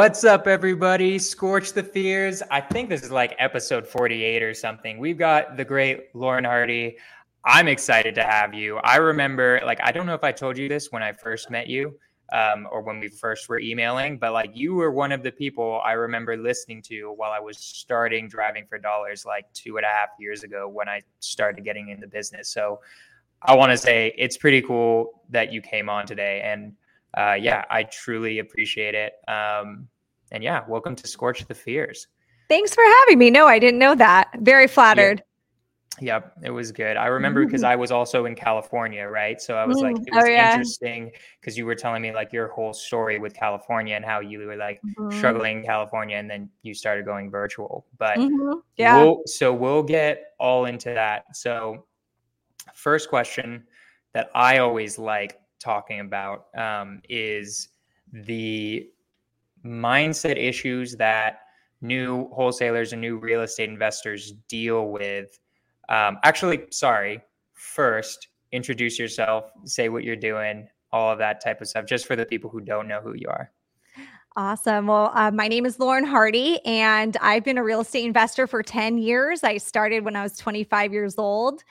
What's up, everybody? Skorch the Fears. I think this is like episode 48 or something. We've got the great Lauren Hardy. I'm excited to have you. I remember, like, I don't know if I told you this when I first met you um, or when we first were emailing, but like, you were one of the people I remember listening to while I was starting driving for dollars like two and a half years ago when I started getting in the business. So I want to say it's pretty cool that you came on today. And uh, yeah, I truly appreciate it. Um, and yeah, welcome to Skorch the Fears. Thanks for having me. No, I didn't know that. Very flattered. Yeah. Yep, it was good. I remember because I was also in California, right? So I was like, it was oh, yeah. interesting because you were telling me like your whole story with California and how you were like mm-hmm. struggling in California and then you started going virtual. But mm-hmm. yeah, we'll, so we'll get all into that. So, first question that I always like talking about um, is the mindset issues that new wholesalers and new real estate investors deal with. Um, actually, sorry, first, introduce yourself, say what you're doing, all of that type of stuff, just for the people who don't know who you are. Awesome. Well, uh, my name is Lauren Hardy, and I've been a real estate investor for 10 years. I started when I was 25 years old.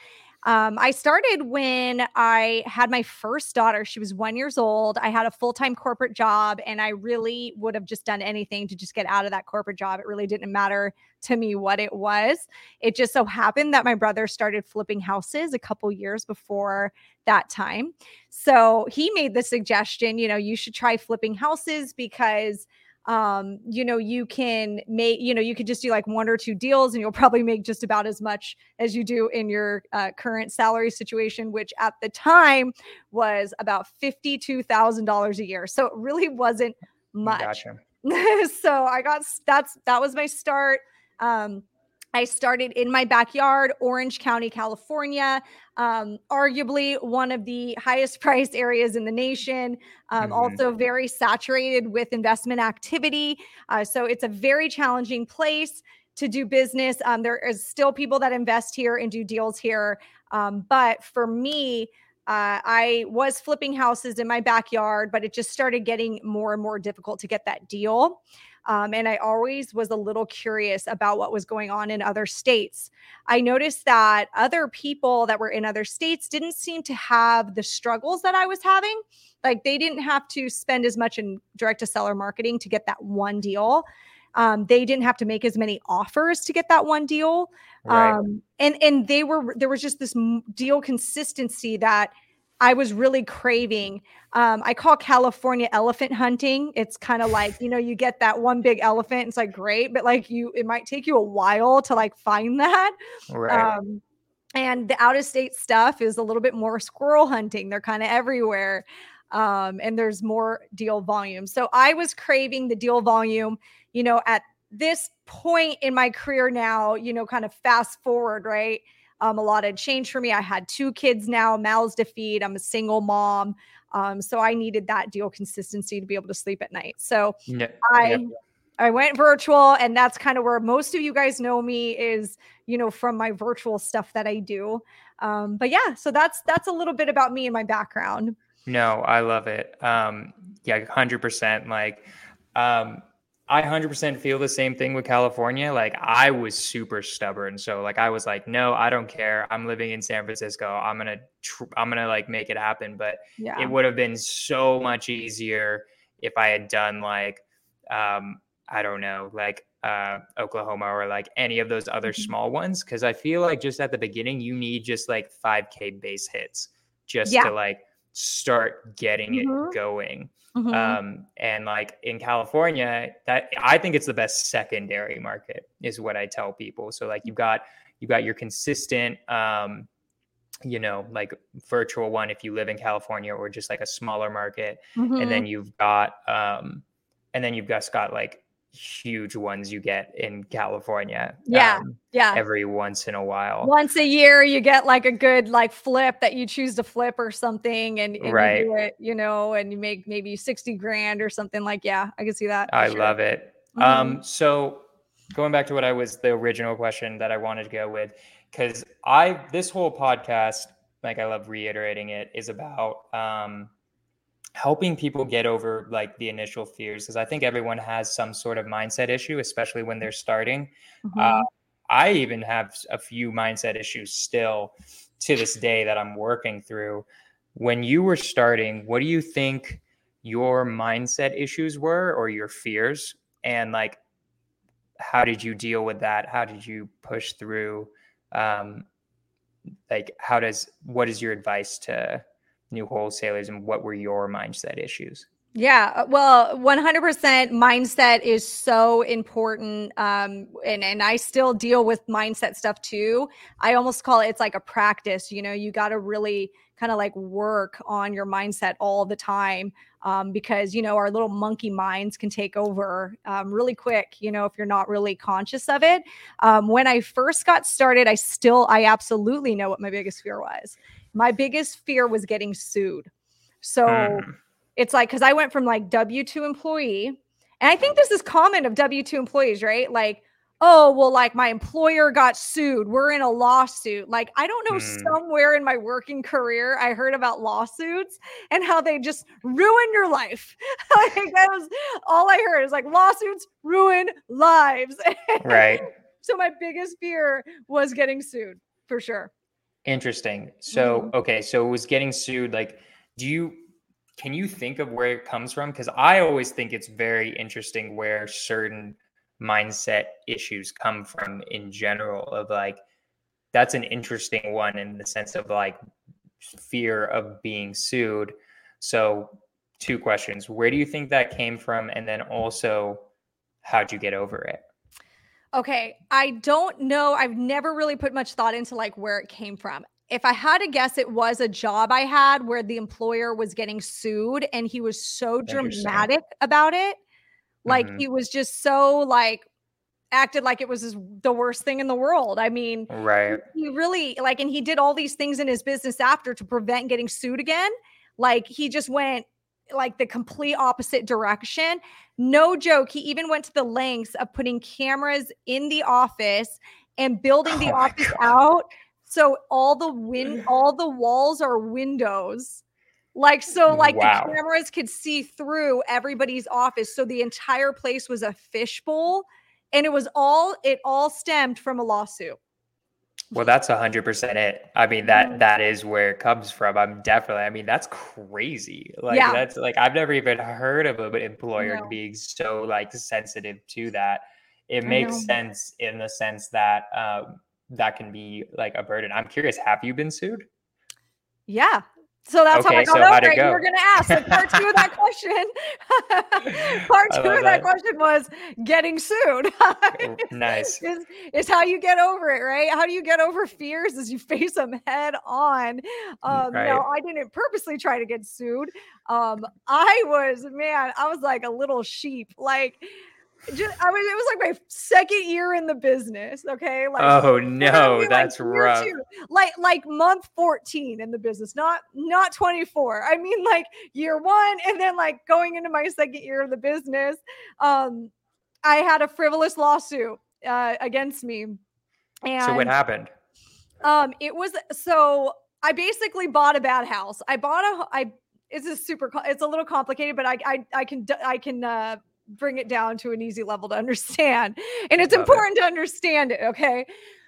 Um, I started when I had my first daughter. She was one years old. I had a full time corporate job, and I really would have just done anything to just get out of that corporate job. It really didn't matter to me what it was. It just so happened that my brother started flipping houses a couple years before that time. So he made the suggestion, you know, you should try flipping houses because um, you know, you can make, you know, you could just do like one or two deals and you'll probably make just about as much as you do in your uh, current salary situation, which at the time was about $52,000 a year. So it really wasn't much. Gotcha. so I got, that's, that was my start. Um, I started in my backyard, Orange County, California, um, arguably one of the highest priced areas in the nation, um, mm-hmm. also very saturated with investment activity. Uh, so it's a very challenging place to do business. Um, there is still people that invest here and do deals here. Um, but for me, uh, I was flipping houses in my backyard, but it just started getting more and more difficult to get that deal. Um, and I always was a little curious about what was going on in other states. I noticed that other people that were in other states didn't seem to have the struggles that I was having. Like they didn't have to spend as much in direct to seller marketing to get that one deal. Um, they didn't have to make as many offers to get that one deal. Right. Um, and and they were there was just this deal consistency that I was really craving. Um, I call California elephant hunting. It's kind of like, you know, you get that one big elephant. It's like great, but like you, it might take you a while to like find that. Right. Um, and the out of state stuff is a little bit more squirrel hunting. They're kind of everywhere. Um, and there's more deal volume. So I was craving the deal volume, you know, at this point in my career now, you know, kind of fast forward, right? Um, a lot had changed for me. I had two kids now, mouths to feed. I'm a single mom. Um, so I needed that deal consistency to be able to sleep at night. So yeah, I yeah. I went virtual, and that's kind of where most of you guys know me is, you know, from my virtual stuff that I do. Um, but yeah, so that's that's a little bit about me and my background. No, I love it. Um, yeah, hundred percent. Like, um, I 100% feel the same thing with California. Like I was super stubborn. So like I was like, no, I don't care. I'm living in San Francisco. I'm going to tr- I'm going to like make it happen, but yeah. it would have been so much easier if I had done like um I don't know, like uh Oklahoma or like any of those other mm-hmm. small ones cuz I feel like just at the beginning you need just like 5k base hits just yeah. to like start getting mm-hmm. it going. Mm-hmm. Um, and like in California, that I think it's the best secondary market is what I tell people. So like you've got you've got your consistent um, you know, like virtual one if you live in California or just like a smaller market. Mm-hmm. And then you've got um and then you've just got like huge ones you get in California. Yeah. Um, yeah. Every once in a while. Once a year you get like a good like flip that you choose to flip or something and, and right. you do it, you know, and you make maybe 60 grand or something like yeah, I can see that. I sure. love it. Mm-hmm. Um so going back to what I was the original question that I wanted to go with cuz I this whole podcast like I love reiterating it is about um helping people get over like the initial fears because I think everyone has some sort of mindset issue, especially when they're starting. Mm-hmm. Uh, I even have a few mindset issues still to this day that I'm working through. When you were starting, what do you think your mindset issues were or your fears? And like, how did you deal with that? How did you push through? Um, like, how does what is your advice to new wholesalers and what were your mindset issues? Yeah, uh, well, 100% mindset is so important. Um, and, and I still deal with mindset stuff too. I almost call it, it's like a practice, you know, you got to really kind of like work on your mindset all the time um, because, you know, our little monkey minds can take over um, really quick, you know, if you're not really conscious of it. Um, when I first got started, I still, I absolutely know what my biggest fear was. My biggest fear was getting sued. So, mm it's like because I went from like W 2 employee, and I think this is common of W 2 employees, right? Like, oh, well, like my employer got sued. We're in a lawsuit. Like, I don't know, mm. somewhere in my working career, I heard about lawsuits and how they just ruin your life. like, that was all I heard is like lawsuits ruin lives. right. so, my biggest fear was getting sued for sure. Interesting. So, mm. okay. So, it was getting sued. Like, do you can you think of where it comes from? Because I always think it's very interesting where certain mindset issues come from in general, of like, that's an interesting one in the sense of like fear of being sued. So, two questions. Where do you think that came from? And then also, how'd you get over it? Okay, I don't know. I've never really put much thought into like where it came from if I had to guess, it was a job I had where the employer was getting sued and he was so dramatic about it. Like mm-hmm. he was just so like acted like it was the worst thing in the world. I mean, right. He really like, and he did all these things in his business after to prevent getting sued again. Like he just went like the complete opposite direction. No joke. He even went to the lengths of putting cameras in the office and building the oh office out so all the win all the walls are windows. Like so like wow. the cameras could see through everybody's office. So the entire place was a fishbowl and it was all it all stemmed from a lawsuit. Well, that's a hundred percent it. I mean, that that is where it comes from. I'm definitely. I mean, that's crazy. Like yeah. that's like I've never even heard of an employer no. being so like sensitive to that. It makes sense in the sense that um, that can be like a burden. I'm curious, have you been sued? Yeah. So that's okay, how I got so over it. Go? You were going to ask. So part two of that question, part two of that, that, question was getting sued. Nice. Is, is how you get over it, right? How do you get over fears? Is you face them head on. Um, right. Now, I didn't purposely try to get sued. Um, I was, man, I was like a little sheep. Like, just, I was, it was like my second year in the business. Okay. Like, oh no, that's like rough. Two, like, like month 14 in the business, not, not 24. I mean, like year one. And then like going into my second year of the business, um, I had a frivolous lawsuit, uh, against me. And so what happened? Um, it was, so I basically bought a bad house. I bought a, I, it's a super, it's a little complicated, but I, I, I can, I can, uh, bring it down to an easy level to understand. And it's important it. to understand it. Okay.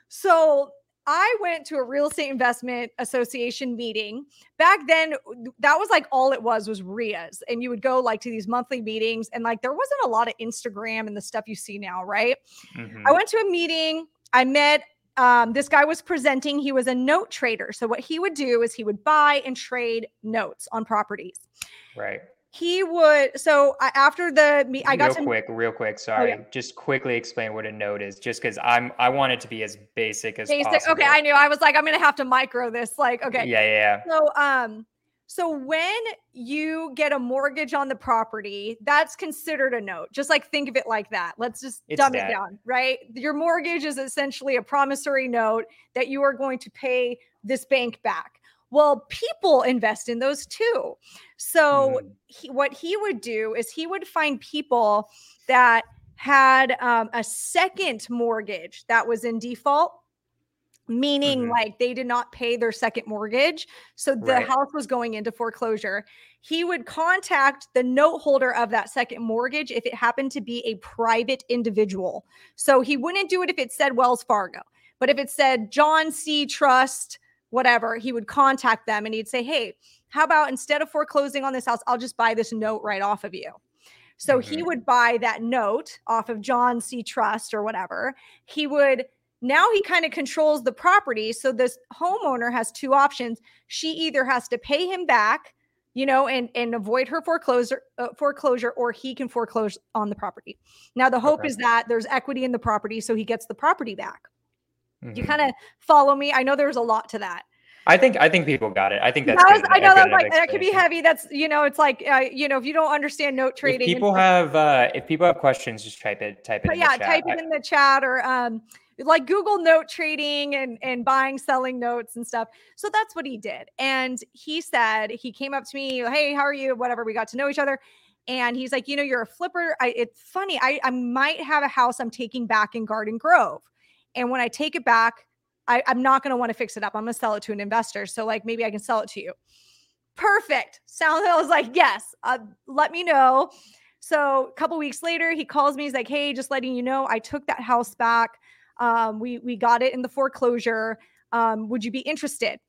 So I went to a real estate investment association meeting. Back then, that was like all it was was REIAs. And you would go like to these monthly meetings, and like there wasn't a lot of Instagram and the stuff you see now, right? Mm-hmm. I went to a meeting. I met um, this guy was presenting. He was a note trader. So what he would do is he would buy and trade notes on properties. Right he would so after the me i got real to quick real quick sorry oh, yeah. just quickly explain what a note is just because i'm i want it to be as basic as basic possible. okay i knew i was like i'm gonna have to micro this like okay yeah yeah, yeah. so um so when you get a mortgage on the property that's considered a note just like think of it like that let's just it's dumb that. it down right your mortgage is essentially a promissory note that you are going to pay this bank back well, people invest in those too. So, mm. he, what he would do is he would find people that had um, a second mortgage that was in default meaning mm-hmm. like they did not pay their second mortgage. So the right. house was going into foreclosure. He would contact the note holder of that second mortgage if it happened to be a private individual. So he wouldn't do it if it said Wells Fargo, but if it said John C. Trust, whatever, he would contact them and he'd say, Hey, how about instead of foreclosing on this house, I'll just buy this note right off of you. So mm-hmm. he would buy that note off of John C. Trust or whatever. He would now he kind of controls the property. So this homeowner has two options. She either has to pay him back, you know, and and avoid her foreclosure uh, foreclosure, or he can foreclose on the property. Now the hope okay. is that there's equity in the property, so he gets the property back. Mm-hmm. You kind of follow me. I know there's a lot to that. I think I think people got it. I think that's. That was, I know that like that could be heavy. That's you know, it's like uh, you know, if you don't understand note trading. If people have uh, if people have questions, just type it type it. yeah, type it in the chat or um, like Google note trading and and buying selling notes and stuff. So that's what he did. And he said he came up to me, "Hey, how are you?" whatever. We got to know each other. And he's like, "You know, you're a flipper. I, it's funny. I I might have a house I'm taking back in Garden Grove. And when I take it back, I, I'm not going to want to fix it up. I'm going to sell it to an investor. So like maybe I can sell it to you. Perfect. Sounds I was like, yes, uh, let me know. So a couple weeks later, he calls me. He's like, hey, just letting you know, I took that house back. Um, we we got it in the foreclosure. Um, would you be interested?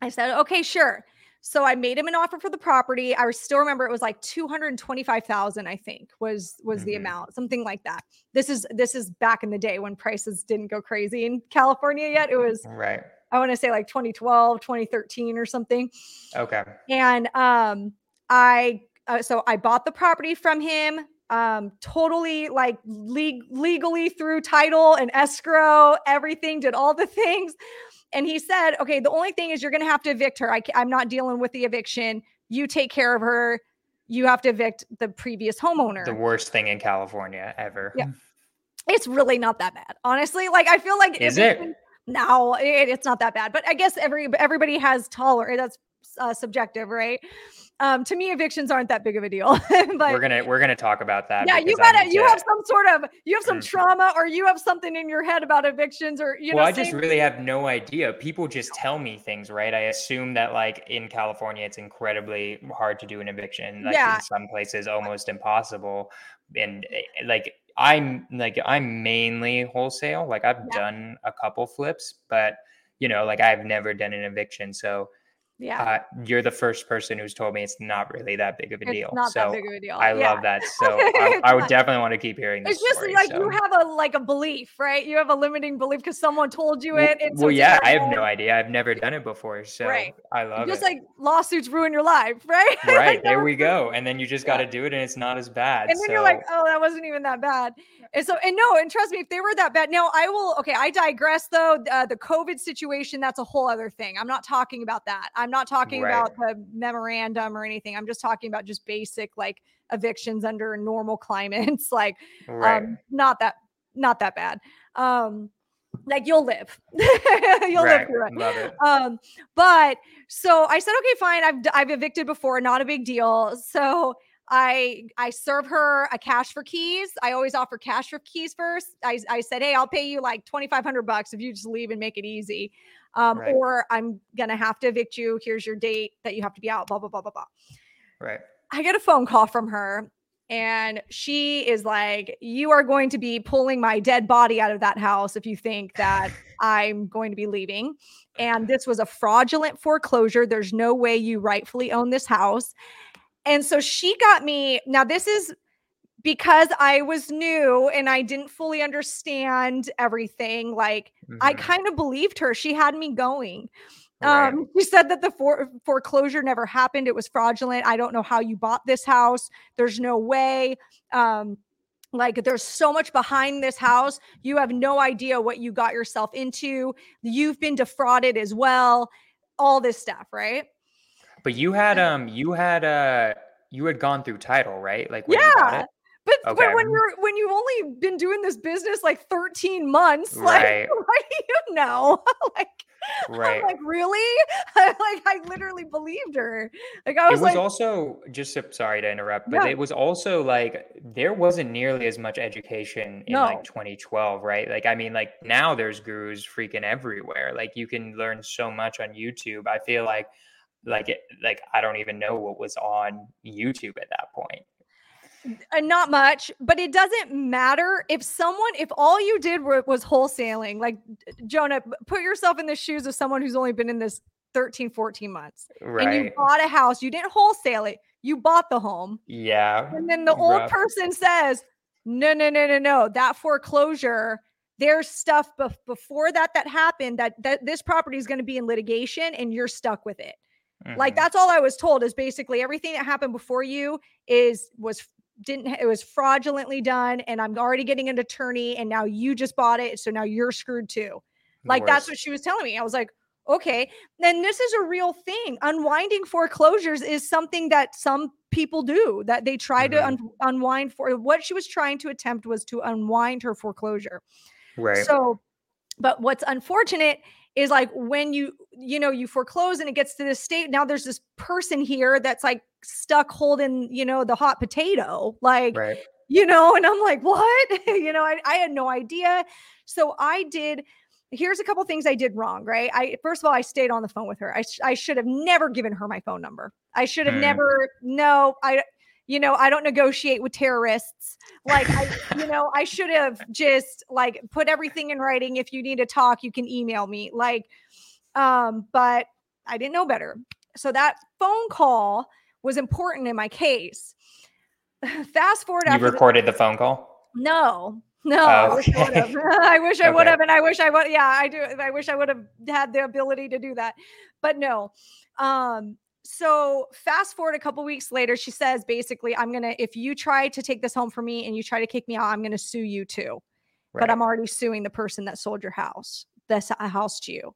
I said, okay, sure. So I made him an offer for the property. I still remember it was like 225,000 I think was was mm-hmm. the amount, something like that. This is this is back in the day when prices didn't go crazy in California yet. It was Right. I want to say like 2012, 2013 or something. Okay. And um I uh, so I bought the property from him um totally like le- legally through title and escrow everything did all the things and he said, okay, the only thing is you're going to have to evict her. I, I'm not dealing with the eviction. You take care of her. You have to evict the previous homeowner. The worst thing in California ever. Yeah. It's really not that bad. Honestly, like I feel like Is it? No, it, it's not that bad. But I guess every everybody has tolerance. That's uh, subjective, right? Um, to me, evictions aren't that big of a deal. but we're gonna we're gonna talk about that. Yeah, you gotta you have some sort of you have some mm. trauma or you have something in your head about evictions or you know. Well, I just really have no idea. People just tell me things, right? I assume that like in California, it's incredibly hard to do an eviction. Like yeah. in some places, almost impossible. And eh, like I'm like I'm mainly wholesale. Like I've yeah. done a couple flips, but you know, like I've never done an eviction, so yeah. Uh, you're the first person who's told me it's not really that big of a it's deal. Not so that big of a deal. I yeah. love that. So I, I, would definitely want to keep hearing this. It's just story, like so. you have a like a belief, right? You have a limiting belief because someone told you it. Well, well yeah, I have no idea. I've never done it before. So right. I love just it. like lawsuits ruin your life, right? Right. there we go. And then you just got to do it and it's not as bad. And then so. you're like, oh, that wasn't even that bad. And so, and no, and trust me, if they were that bad, now I will, okay, I digress though. Uh, the COVID situation, that's a whole other thing. I'm not talking about that. I'm not talking right. about the memorandum or anything. I'm just talking about just basic like evictions under normal climates. like, right. um, not that, not that bad. Um, like you'll live you'll right. live through it. Love it um but so i said okay fine i've i've evicted before not a big deal so I I serve her a cash for keys. I always offer cash for keys first. I, I said, hey, I'll pay you like twenty five hundred bucks if you just leave and make it easy, um, right. or I'm gonna have to evict you. Here's your date that you have to be out. Blah blah blah blah blah. Right. I get a phone call from her, and she is like, "You are going to be pulling my dead body out of that house if you think that I'm going to be leaving." And this was a fraudulent foreclosure. There's no way you rightfully own this house. And so she got me. Now, this is because I was new and I didn't fully understand everything. Like, mm-hmm. I kind of believed her. She had me going. Right. Um, she said that the for- foreclosure never happened. It was fraudulent. I don't know how you bought this house. There's no way. Um, like there's so much behind this house you have no idea what you got yourself into you've been defrauded as well all this stuff right but you had um you had uh you had gone through title, right? Like yeah. But, okay. but when you're when you've only been doing this business like 13 months, right. like what do you know? like Right. I'm like, really? like, I literally believed her. Like, I was, like, it was like, also just so- sorry to interrupt, but Yeah. it was also like there wasn't nearly as much education in No. like 2012, right? Like, I mean, like now there's gurus freaking everywhere. Like, you can learn so much on YouTube. I feel like, like, it, like I don't even know what was on YouTube at that point. Uh, not much, but it doesn't matter if someone, if all you did were, was wholesaling, like Jonah, put yourself in the shoes of someone who's only been in this 13, 14 months and you bought a house, you didn't wholesale it, you bought the home. Yeah. And then the old Rough. person says, no, no, no, no, no, that foreclosure. There's stuff bef- before that that happened that, that this property is going to be in litigation and you're stuck with it. Like Mhm. that's all I was told is basically everything that happened before you is was didn't it was fraudulently done and I'm already getting an attorney and now you just bought it so now you're screwed too. Like that's what she was telling me. I was like, okay, then this is a real thing. Unwinding foreclosures is something that some people do that they try to Mhm. un- unwind for what she was trying to attempt was to unwind her foreclosure. Right. So, but what's unfortunate is like when you, you know, you foreclose and it gets to this state, now there's this person here that's like stuck holding, you know, the hot potato. Like, right. you know, and I'm like, what? you know, I, I had no idea. So I did. Here's a couple things I did wrong, right? I first of all, I stayed on the phone with her. I, sh- I should have never given her my phone number. I should have Hmm. never. No, I, you know, I don't negotiate with terrorists. Like I, you know, I should have just like put everything in writing. If you need to talk, you can email me. Like, um, but I didn't know better. So that phone call was important in my case. Fast forward You after the- recorded the phone call. no, no. I wish I would Okay. have. I wish I would Okay. and I wish I would. Yeah, I do. I wish I would have had the ability to do that, but no. Um. So fast forward a couple weeks later, she says basically, "I'm gonna if you try to take this home for me and you try to kick me out, I'm gonna sue you too." Right. But I'm already suing the person that sold your house, this a house to you.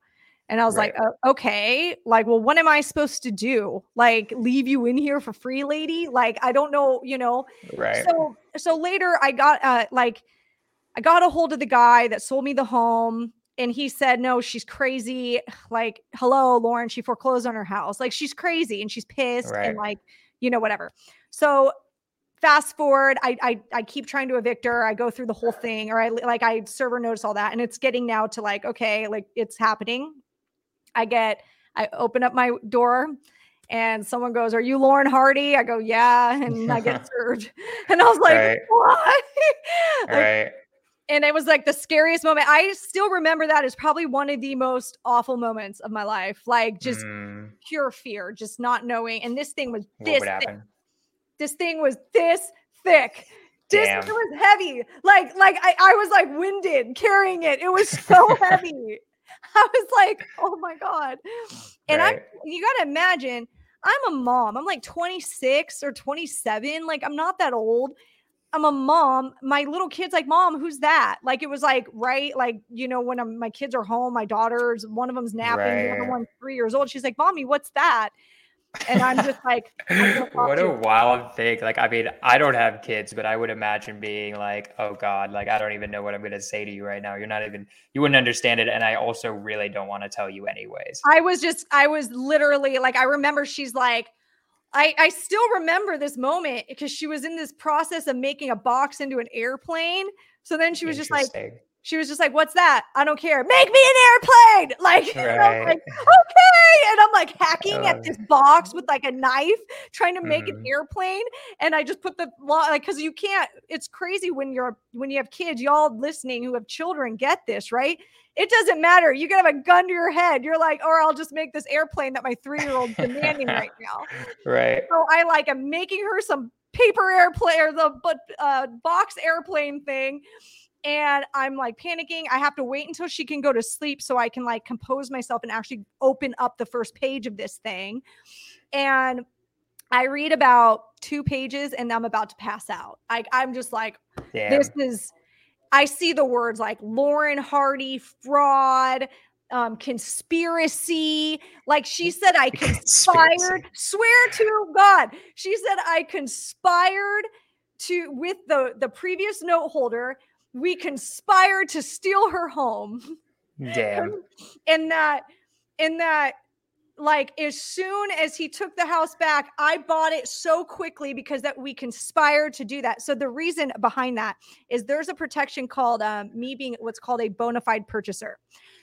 And I was Right. like, uh, okay, like, well, what am I supposed to do? Like, leave you in here for free, lady? Like, I don't know, you know. right. So so later I got uh like I got a hold of the guy that sold me the home and he said no she's crazy like hello Lauren she foreclosed on her house like she's crazy and she's pissed Right. and like you know whatever. So fast forward I, I I keep trying to evict her I go through the whole thing or I like I server notice all that and it's getting now to like okay like it's happening. I get I open up my door and someone goes, Are you Lauren Hardy? I go, Yeah. And I get served. And I was like, Right. What? Like, right. and it was like the scariest moment. I still remember that as probably one of the most awful moments of my life. Like just Mm, pure fear, just not knowing. And this thing was what this would thick. This thing was this thick. This Damn. it was heavy. Like, like I, I was like winded carrying it. It was so heavy. I was like, oh my God. And I'm, you gotta imagine, I'm a mom. I'm like 26 or 27. Like, I'm not that old. I'm a mom. My little kid's like, Mom, who's that? Like, it was like, right? Like, you know, when I'm, my kids are home, my daughter's one of them's napping, the other Right. one's three years old. She's like, Mommy, what's that? And I'm just like, I'm gonna talk what a wild thing. Like, I mean, I don't have kids, but I would imagine being like, oh God, like, I don't even know what I'm going to say to you right now. You're not even, you wouldn't understand it. And I also really don't want to tell you anyways. I was just, I was literally like, I remember she's like, I, I still remember this moment because she was in this process of making a box into an airplane. So then she was just like. She was just like, "What's that? I don't care. Make me an airplane!" Like, Right. like, "Okay," and I'm like hacking at this box with like a knife, trying to make an Mhm. airplane. And I just put the like, because you can't. It's crazy when you're when you have kids. Y'all listening who have children get this, right? It doesn't matter. You can have a gun to your head. You're like, or I'll just make this airplane that my three year old's demanding right now. right. So I like I'm making her some paper airplane or the but uh, box airplane thing. And I'm like panicking. I have to wait until she can go to sleep so I can like compose myself and actually open up the first page of this thing. And I read about two pages and I'm about to pass out. Like I'm just like, Damn. this is I see the words like Lauren Hardy, fraud, um, conspiracy. Like she said, I Conspiracy. conspired. Swear to God, she said I conspired to with the the previous note holder. We conspired to steal her home. Damn. and that, in that, like as soon as he took the house back, I bought it so quickly because that we conspired to do that. So the reason behind that is there's a protection called um, me being what's called a bona fide purchaser.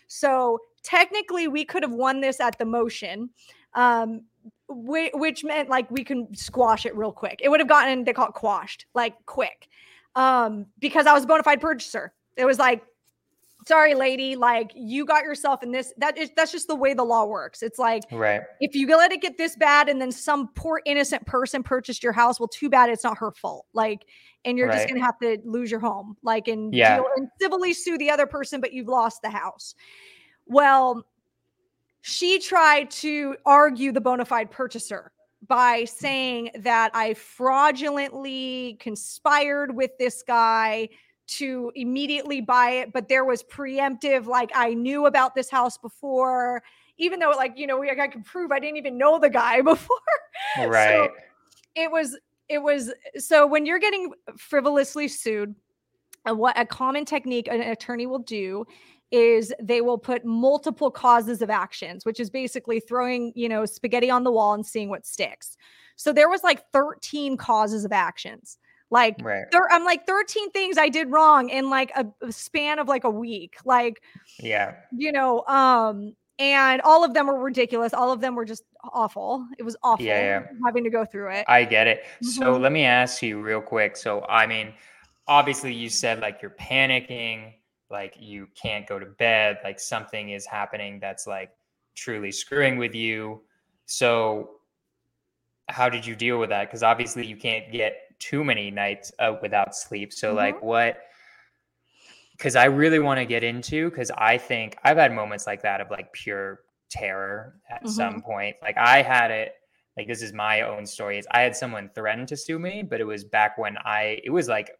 So technically, we could have won this at the motion. Um, which meant like we can squash it real quick. It would have gotten they call it quashed like quick, um, because I was a bona fide purchaser. It was like, sorry, lady, like you got yourself in this. That is that's just the way the law works. It's like right if you let it get this bad and then some poor innocent person purchased your house, well, too bad it's not her fault. Like, and you're right. just gonna have to lose your home, like and yeah. deal and civilly sue the other person, but you've lost the house. Well, she tried to argue the bona fide purchaser by saying that I fraudulently conspired with this guy to immediately buy it, but there was preemptive, like I knew about this house before, even though, like, you know, we, I could prove I didn't even know the guy before. Right. So it was, it was, so when you're getting frivolously sued, uh, what a common technique an attorney will do is they will put multiple causes of actions, which is basically throwing, you know, spaghetti on the wall and seeing what sticks. So there was like 13 causes of actions. Like right. there, I'm like 13 things I did wrong in like a, a span of like a week. Like, yeah, you know, um, and all of them were ridiculous. All of them were just awful. It was awful yeah, yeah. having to go through it. I get it. Mm-hmm. So let me ask you real quick. So I mean, obviously you said like you're panicking like you can't go to bed, like something is happening that's like truly screwing with you. So, how did you deal with that? Because obviously, you can't get too many nights uh, without sleep. So, mm-hmm. like, what? Because I really want to get into, because I think I've had moments like that of like pure terror at mm-hmm. some point. Like, I had it like this is my own story i had someone threaten to sue me but it was back when i it was like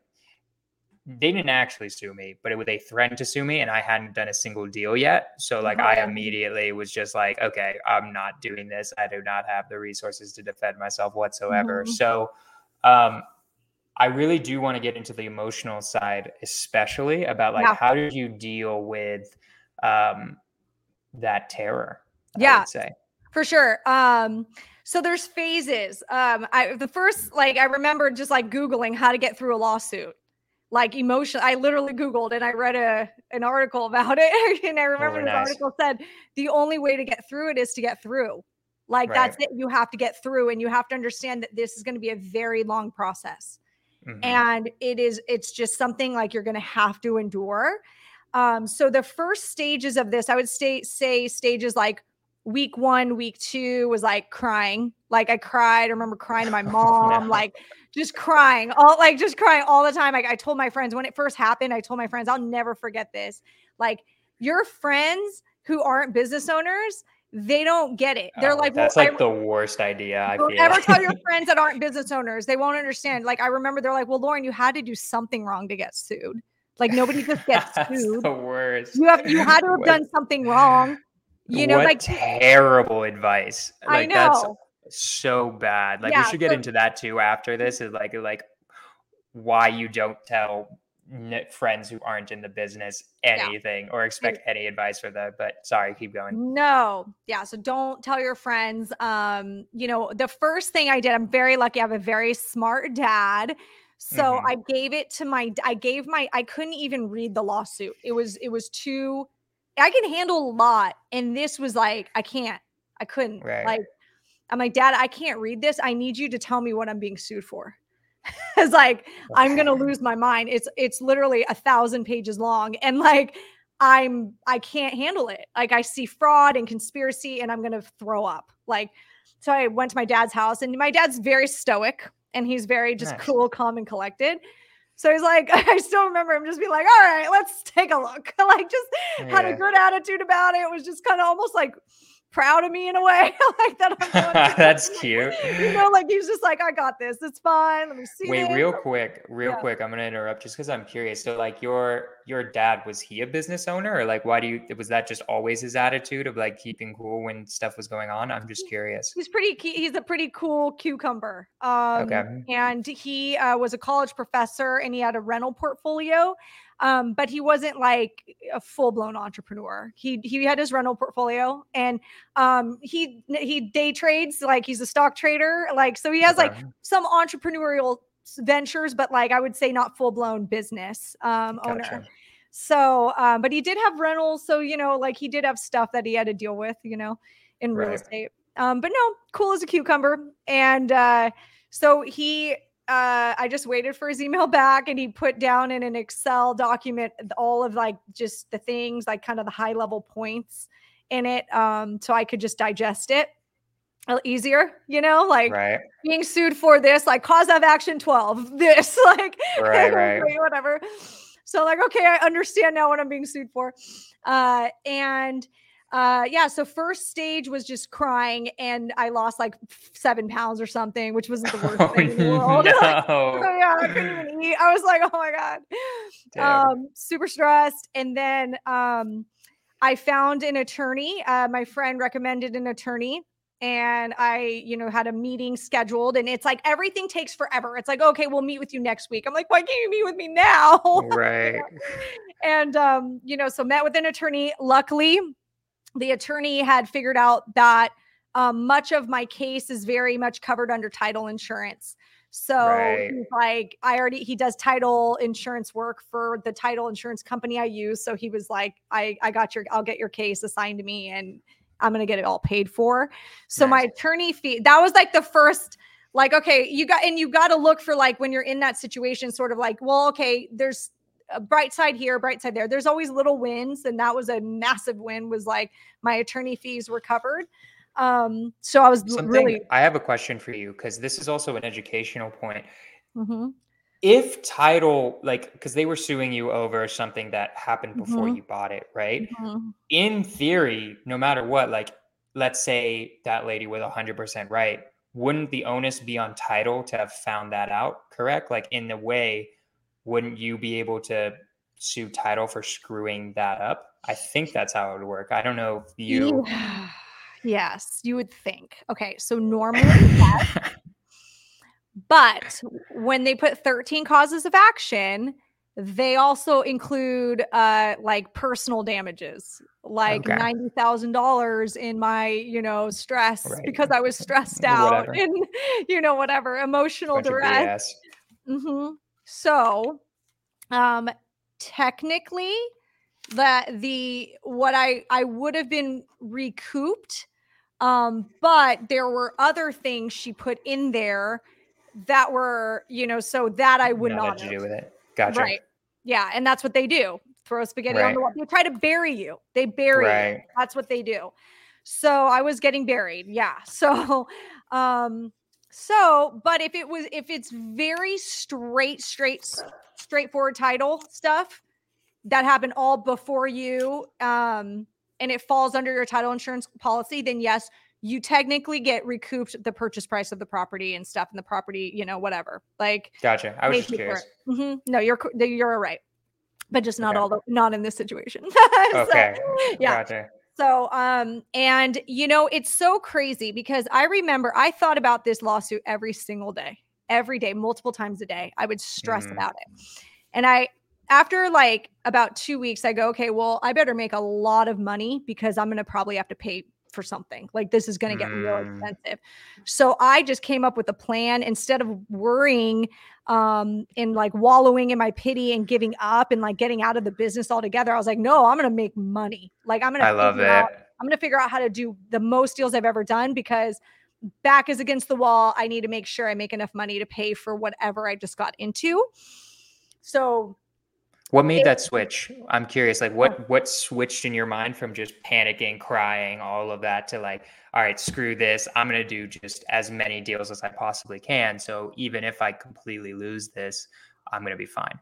they didn't actually sue me, but it, was they threatened to sue me, and I hadn't done a single deal yet. So like I immediately was just like, okay, I'm not doing this. I do not have the resources to defend myself whatsoever. Mm-hmm. So um, I really do want to get into the emotional side, especially about like yeah. how did you deal with um, that terror? Yeah, say for sure. Um, so there's phases. Um, I the first like I remember just like googling how to get through a lawsuit like emotion. I literally Googled and I read a an article about it. and I remember oh, the nice. article said the only way to get through it is to get through. Like right. that's it. You have to get through and you have to understand that this is going to be a very long process. Mm-hmm. And it is, it's just something like you're going to have to endure. Um, so the first stages of this, I would say, say stages like week one, week two was like crying. Like I cried. I remember crying to my mom, no. like just crying, all like just crying all the time. Like I told my friends when it first happened, I told my friends, I'll never forget this. Like your friends who aren't business owners, they don't get it. They're oh, like, that's well, like I, the worst idea. I don't ever tell your friends that aren't business owners. They won't understand. Like I remember they're like, well, Lauren, you had to do something wrong to get sued. Like nobody just gets sued. the worst. You have you had to have done something wrong. You know, what like terrible advice. Like, I know so bad. Like yeah, we should get so, into that too after this. Is like like why you don't tell friends who aren't in the business anything yeah. or expect any advice for that but sorry keep going no yeah so don't tell your friends um you know the first thing i did i'm very lucky i have a very smart dad so mm-hmm. i gave it to my i gave my i couldn't even read the lawsuit it was it was too i can handle a lot and this was like i can't i couldn't right. like I'm like, Dad, I can't read this. I need you to tell me what I'm being sued for. it's like I'm gonna lose my mind. It's it's literally a thousand pages long, and like I'm I can't handle it. Like I see fraud and conspiracy, and I'm gonna throw up. Like so, I went to my dad's house, and my dad's very stoic, and he's very just nice. cool, calm, and collected. So he's like, I still remember him just being like, all right, let's take a look. like just yeah. had a good attitude about it. It was just kind of almost like proud of me in a way like that. That's cute. You know, like he's just like, I got this. It's fine. Let me see. Wait, real quick, real yeah. quick. I'm gonna interrupt just because I'm curious. So, like, your your dad was he a business owner, or like, why do you was that just always his attitude of like keeping cool when stuff was going on? I'm just curious. He's pretty. He's a pretty cool cucumber. Um, okay. And he uh, was a college professor, and he had a rental portfolio. Um, but he wasn't like a full blown entrepreneur. He he had his rental portfolio and um, he he day trades like he's a stock trader. Like so he has okay. like some entrepreneurial ventures, but like I would say not full blown business um, gotcha. owner. So, um, but he did have rentals. So, you know, like he did have stuff that he had to deal with, you know, in real right. estate. Um, but no, cool as a cucumber. And uh, so he, uh, I just waited for his email back and he put down in an Excel document all of like just the things, like kind of the high level points in it. Um, so I could just digest it a little easier, you know, like right. being sued for this, like cause of action 12, this, like, right, right. whatever. So like, okay, I understand now what I'm being sued for. Uh, and uh, yeah, so first stage was just crying, and I lost like seven pounds or something, which wasn't the worst oh, thing in the world. No. so yeah, I couldn't even eat. I was like, oh my god, um, super stressed. And then um, I found an attorney. Uh, my friend recommended an attorney and I, you know, had a meeting scheduled and it's like everything takes forever. It's like, okay, we'll meet with you next week. I'm like, why can't you meet with me now? Right. and um, you know, so met with an attorney. Luckily, the attorney had figured out that um, much of my case is very much covered under title insurance. So right. he's like, I already he does title insurance work for the title insurance company I use. So he was like, I I got your I'll get your case assigned to me and I'm going to get it all paid for. So nice. my attorney fee, that was like the first like okay, you got and you got to look for like when you're in that situation sort of like, well, okay, there's a bright side here, bright side there. There's always little wins and that was a massive win was like my attorney fees were covered. Um so I was Something, really I have a question for you cuz this is also an educational point. Mm-hmm if title like because they were suing you over something that happened before mm-hmm. you bought it right mm-hmm. in theory no matter what like let's say that lady was 100% right wouldn't the onus be on title to have found that out correct like in the way wouldn't you be able to sue title for screwing that up i think that's how it would work i don't know if you yes you would think okay so normally yes but when they put 13 causes of action, they also include uh like personal damages like okay. $90,000 in my you know stress right. because I was stressed out whatever. and you know whatever emotional duress mm-hmm. So um technically that the what I I would have been recouped um but there were other things she put in there that were, you know, so that I would not to do with it. Gotcha. Right. Yeah. And that's what they do. Throw spaghetti right. on the wall. They try to bury you. They bury right. you. That's what they do. So I was getting buried. Yeah. So um so but if it was if it's very straight, straight, straightforward title stuff that happened all before you um and it falls under your title insurance policy, then yes, you technically get recouped the purchase price of the property and stuff and the property, you know, whatever. Like, gotcha. I was just curious. Mm-hmm. No, you're you're right, but just not okay. all the not in this situation. okay. Yeah. Gotcha. So, um, and you know, it's so crazy because I remember I thought about this lawsuit every single day, every day, multiple times a day. I would stress mm. about it. And I, after like about two weeks, I go, okay, well, I better make a lot of money because I'm going to probably have to pay for something. Like this is going to get mm. real expensive. So I just came up with a plan instead of worrying um and like wallowing in my pity and giving up and like getting out of the business altogether. I was like, no, I'm going to make money. Like I'm going to I love it. Out, I'm going to figure out how to do the most deals I've ever done because back is against the wall. I need to make sure I make enough money to pay for whatever I just got into. So what made that switch? I'm curious. Like, what oh. what switched in your mind from just panicking, crying, all of that to like, all right, screw this. I'm gonna do just as many deals as I possibly can. So even if I completely lose this, I'm gonna be fine.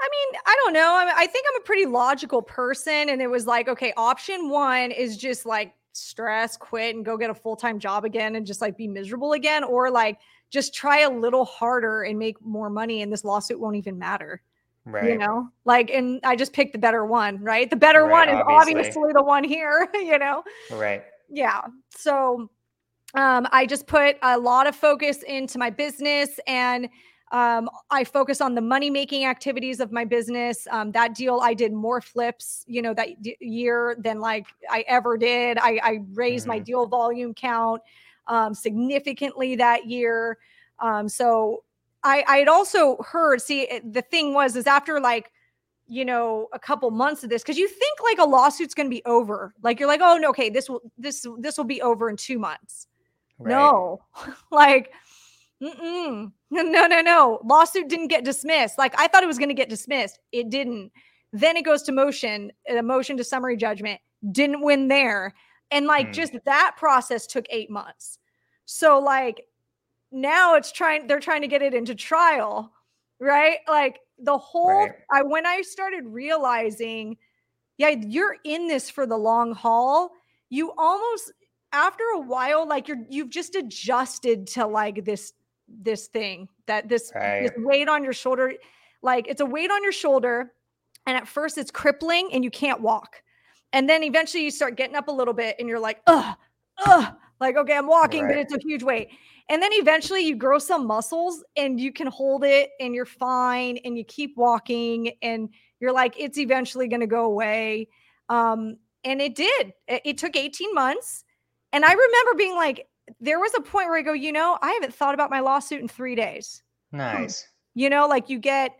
I mean, I don't know. I, mean, I think I'm a pretty logical person, and it was like, okay, option one is just like stress, quit, and go get a full time job again, and just like be miserable again, or like just try a little harder and make more money, and this lawsuit won't even matter. Right. You know, like, and I just picked the better one, right? The better right, one is obviously. obviously the one here, you know? Right. Yeah. So um, I just put a lot of focus into my business and Um, I focus on the money making activities of my business. Um, that deal, I did more flips, you know, that d- year than like I ever did. I, I raised mm-hmm. my deal volume count um, significantly that year. Um, so I, I had also heard, see, the thing was, is after like, you know, a couple months of this, because you think like a lawsuit's going to be over. Like you're like, oh no, okay, this will this this will be over in two months. Right. No, like Mm-mm. No, no, no. Lawsuit didn't get dismissed. Like I thought it was going to get dismissed. It didn't. Then it goes to motion, a motion to summary judgment. Didn't win there. And like mm. just that process took eight months. So like now it's trying, they're trying to get it into trial, right? Like the whole right. I when I started realizing, yeah, you're in this for the long haul, you almost after a while, like you're you've just adjusted to like this this thing that this, right. this weight on your shoulder like it's a weight on your shoulder and at first it's crippling and you can't walk and then eventually you start getting up a little bit and you're like ugh ugh like okay i'm walking right. but it's a huge weight and then eventually you grow some muscles and you can hold it and you're fine and you keep walking and you're like it's eventually going to go away um and it did it, it took 18 months and i remember being like there was a point where I go, you know, I haven't thought about my lawsuit in three days. Nice. You know, like you get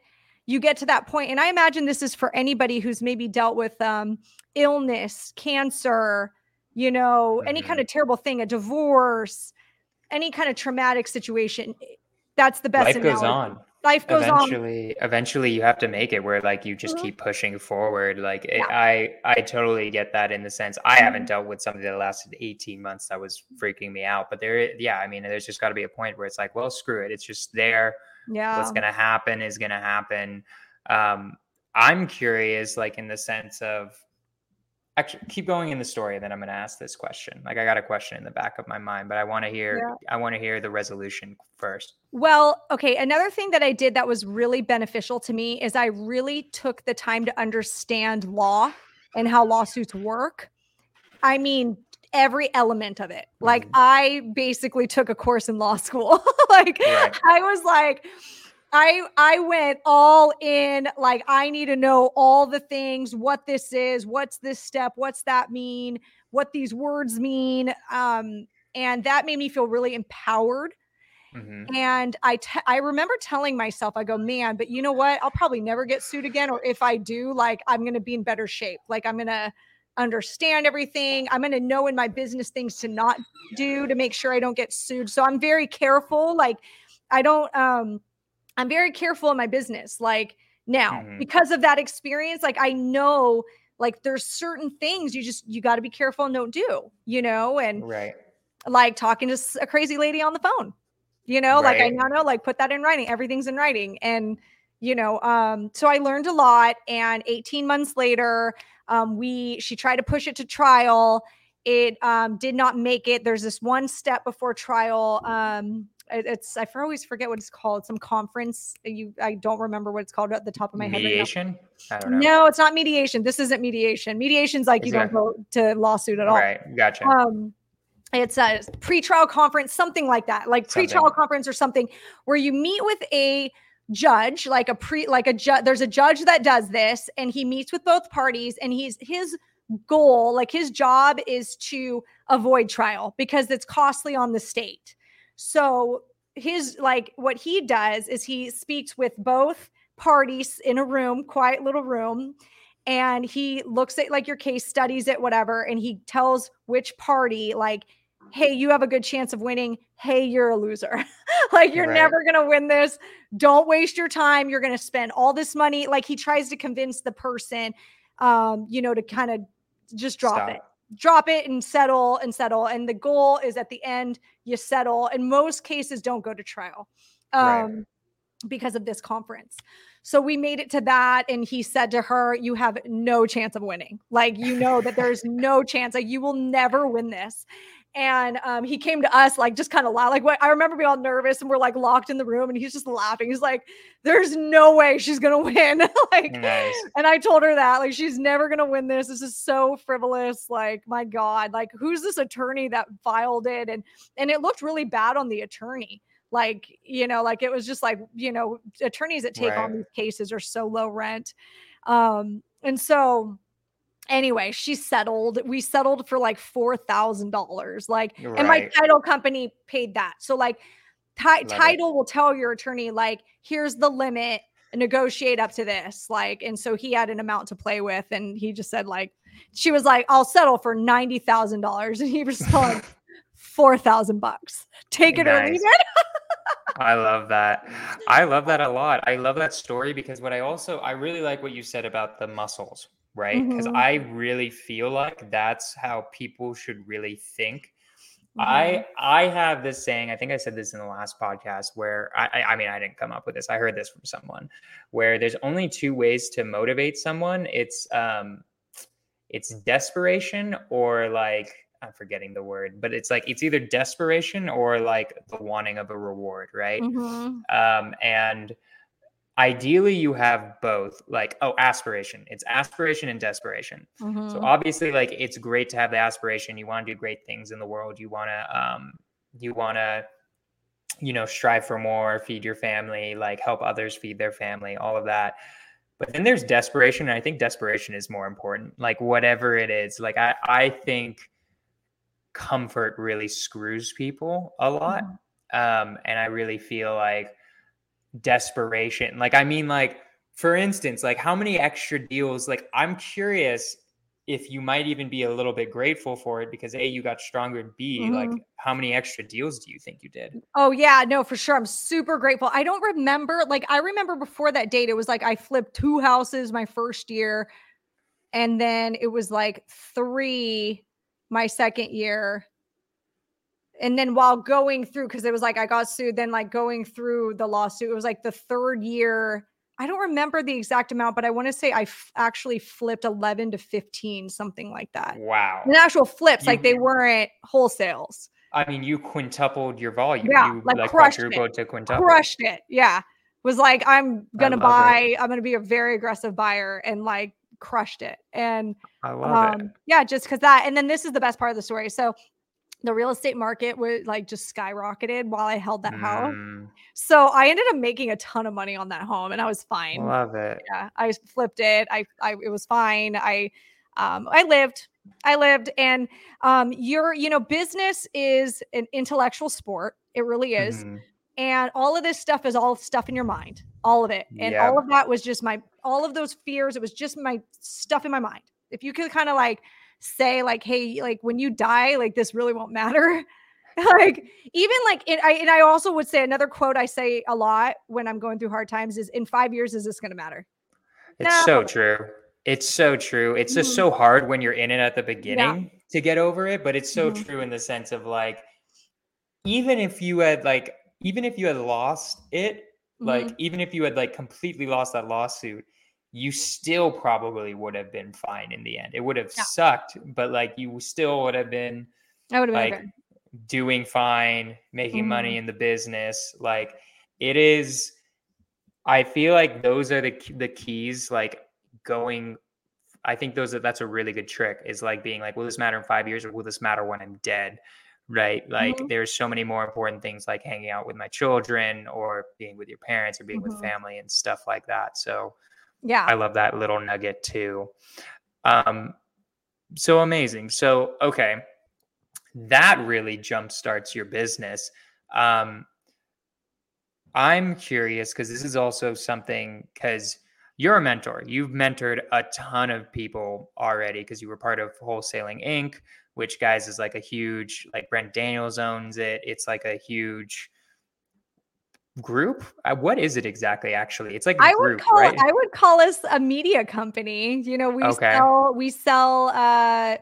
you get to that point, and I imagine this is for anybody who's maybe dealt with um, illness, cancer, you know, mm-hmm. any kind of terrible thing, a divorce, any kind of traumatic situation. That's the best. Life analogy. goes on life goes eventually, on. Eventually, you have to make it where like you just mm-hmm. keep pushing forward. Like it, I, I totally get that in the sense I mm-hmm. haven't dealt with something that lasted 18 months that was freaking me out. But there, yeah, I mean, there's just got to be a point where it's like, well, screw it. It's just there. Yeah. What's gonna happen is gonna happen. Um, I'm curious, like in the sense of actually keep going in the story and then i'm going to ask this question like i got a question in the back of my mind but i want to hear yeah. i want to hear the resolution first well okay another thing that i did that was really beneficial to me is i really took the time to understand law and how lawsuits work i mean every element of it like mm-hmm. i basically took a course in law school like right. i was like I I went all in like I need to know all the things what this is what's this step what's that mean what these words mean um and that made me feel really empowered. Mm-hmm. and I I remember telling myself I go man but you know what? I'll probably never get sued again or if I do like I'm going to be in better shape. Like I'm going to understand everything. I'm going to know in my business things to not do to make sure I don't get sued. So I'm very careful like I don't um I'm very careful in my business. Like now, mm-hmm. because of that experience, like I know like there's certain things you just you got to be careful and don't do, you know, and right. Like talking to a crazy lady on the phone. You know, right. like I now know like put that in writing. Everything's in writing and you know, um so I learned a lot and 18 months later, um we she tried to push it to trial it um, did not make it. There's this one step before trial. Um, it's I always forget what it's called. Some conference. You I don't remember what it's called at the top of my mediation? head. Mediation? Right I don't know. No, it's not mediation. This isn't mediation. Mediation's like you don't go to lawsuit at all. Right. Gotcha. Um it's a pre-trial conference, something like that, like pre-trial conference or something, where you meet with a judge, like a pre, like a judge. There's a judge that does this, and he meets with both parties, and he's his goal, like his job, is to avoid trial because it's costly on the state. So his like what he does is he speaks with both parties in a room, quiet little room, and he looks at like your case, studies it, whatever, and he tells which party like hey, you have a good chance of winning. Hey, you're a loser. like you're right. never going to win this. Don't waste your time. You're going to spend all this money. Like he tries to convince the person um, you know, to kind of just drop Stop. it drop it and settle and settle. And the goal is at the end, you settle. And most cases don't go to trial um, right. because of this conference. So we made it to that. And he said to her, You have no chance of winning. Like, you know that there's no chance. Like, you will never win this and um, he came to us like just kind of like what I remember being all nervous and we're like locked in the room and he's just laughing. He's like, "There's no way she's gonna win." like, nice. and I told her that like she's never gonna win this. This is so frivolous. Like, my God, like who's this attorney that filed it? And and it looked really bad on the attorney. Like, you know, like it was just like, you know, attorneys that take Right. on these cases are so low rent. Um, and so anyway, she settled. We settled for like four thousand dollars. Like, and my title company paid that. So like, ti- Love it. title will tell your attorney like, here's the limit. Negotiate up to this. Like, and so he had an amount to play with, and he just said like, she was like, I'll settle for ninety thousand dollars, and he was like, four thousand bucks. Take it or leave it. I love that. I love that a lot. I love that story because what I also I really like what you said about the muscles, right? Because Mhm. I really feel like that's how people should really think. Mm-hmm. I I have this saying. I think I said this in the last podcast where I I I mean I didn't come up with this. I heard this from someone where there's only two ways to motivate someone. It's um it's desperation or like I'm forgetting the word, but it's like it's either desperation or like the wanting of a reward, right? Mhm. Um, and ideally you have both like oh aspiration. It's aspiration and desperation. So Mhm. obviously like it's great to have the aspiration. You want to do great things in the world. You want to um you want to you know strive for more feed your family like help others feed their family all of that. But then there's desperation and i think desperation is more important. Like whatever it is like i i think comfort really screws people a lot. Um and i really feel like desperation like i mean like for instance like how many extra deals like i'm curious if you might even be a little bit grateful for it because a you got stronger and b like Mhm. how many extra deals do you think you did Oh yeah, no, for sure. I'm super grateful. I don't remember, like, I remember before that date, it was like I flipped two houses my first year, and then it was like three my second year. And then while going through, because it was like I got sued, then like going through the lawsuit, it was like the third year. I don't remember the exact amount, but I want to say I f- actually flipped 11 to 15, something like that. wow And actual flips, like they weren't wholesales. i mean you quintupled your volume Yeah, you like crushed it. to quintuple crushed it. Yeah. Was like, I'm gonna love it. buy, I'm gonna be a very aggressive buyer and like crushed it. And i love it um, yeah, just because that. And then this is the best part of the story. So the real estate market was like just skyrocketed while I held that house. Mm, So I ended up making a ton of money on that home and I was fine. love it Yeah. I flipped it. I, I, it was fine. I, um, I lived, I lived and, um, your, you know, business is an intellectual sport. It really is Mhm. and all of this stuff is all stuff in your mind all of it and Yeah. all of that was just my all of those fears it was just my stuff in my mind if you could kind of like say like hey like when you die like this really won't matter like even like it, I and I also would say another quote I say a lot when I'm going through hard times is in 5 years is this going to matter It's so true. It's so true. It's just Mhm. so hard when you're in it at the beginning to get over it, but it's so Mhm. true in the sense of like even if you had like even if you had lost it, like Mhm. even if you had like completely lost that lawsuit, you still probably would have been fine in the end. It would have Yeah. sucked, but like you still would have been I would have been like okay. doing fine, making Mhm. money in the business. Like it is, I feel like those are the the keys. Like going, I think those are that's a really good trick. Is like being like, will this matter in five years or will this matter when I'm dead? Right? Like Mhm. there's so many more important things like hanging out with my children or being with your parents or being with Mhm. family and stuff like that. So yeah I love that little nugget too. Um, so amazing. So okay, that really jumpstarts your business. Um, I'm curious because this is also something because you're a mentor. You've mentored a ton of people already because you were part of Wholesaling Inc., which guys is like a huge like Brent Daniels owns it. It's like a huge group. Uh, what is it exactly? Actually, it's like I group, would call right? I would call us a media company. You know, we Okay. sell we sell uh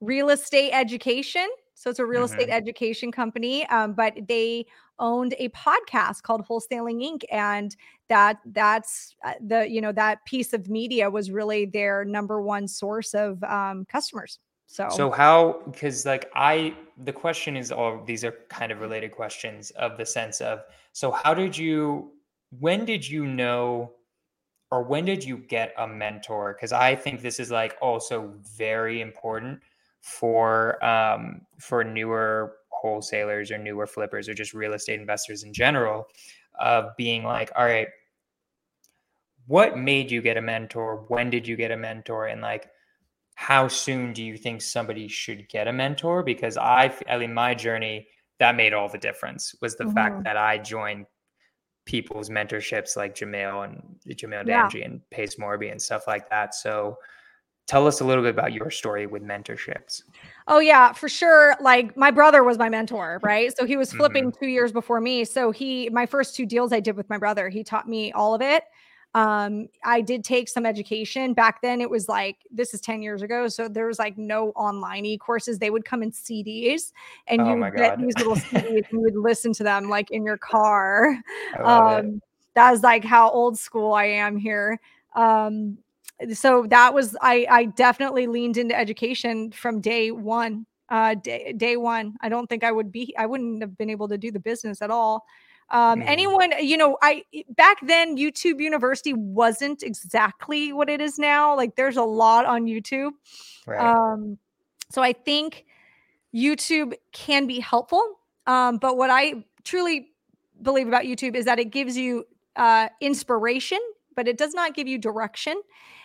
real estate education. So it's a real estate Mhm. education company. Um, but they owned a podcast called Wholesaling Inc. And that that's uh, the you know that piece of media was really their number one source of um, customers. So, So how because like I the question is all these are kind of related questions of the sense of so how did you when did you know or when did you get a mentor because I think this is like also very important for um for newer wholesalers or newer flippers or just real estate investors in general of being like, all right, what made you get a mentor? When did you get a mentor? And like, how soon do you think somebody should get a mentor? Because I, I mean, my journey that made all the difference was the mm-hmm. fact that I joined people's mentorships like Jamil and Jamil yeah. Damji and Pace Morby and stuff like that. So tell us a little bit about your story with mentorships. Oh yeah, for sure. Like my brother was my mentor, right? So he was flipping mm-hmm. 2 years before me. So he my first two deals I did with my brother, he taught me all of it. Um, I did take some education back then. It was like this is 10 years ago. So there was like no online e courses. They would come in CDs and oh you would get these little CDs and you would listen to them like in your car. Um, that was like how old school I am here. Um, so that was I I definitely leaned into education from day one. Uh, day, day one. I don't think I would be. I wouldn't have been able to do the business at all. Um. Anyone, you know, I back then YouTube University wasn't exactly what it is now. Like there's a lot on YouTube. Right. Um, so I think YouTube can be helpful. Um, but what I truly believe about YouTube is that it gives you uh, inspiration, but it does not give you direction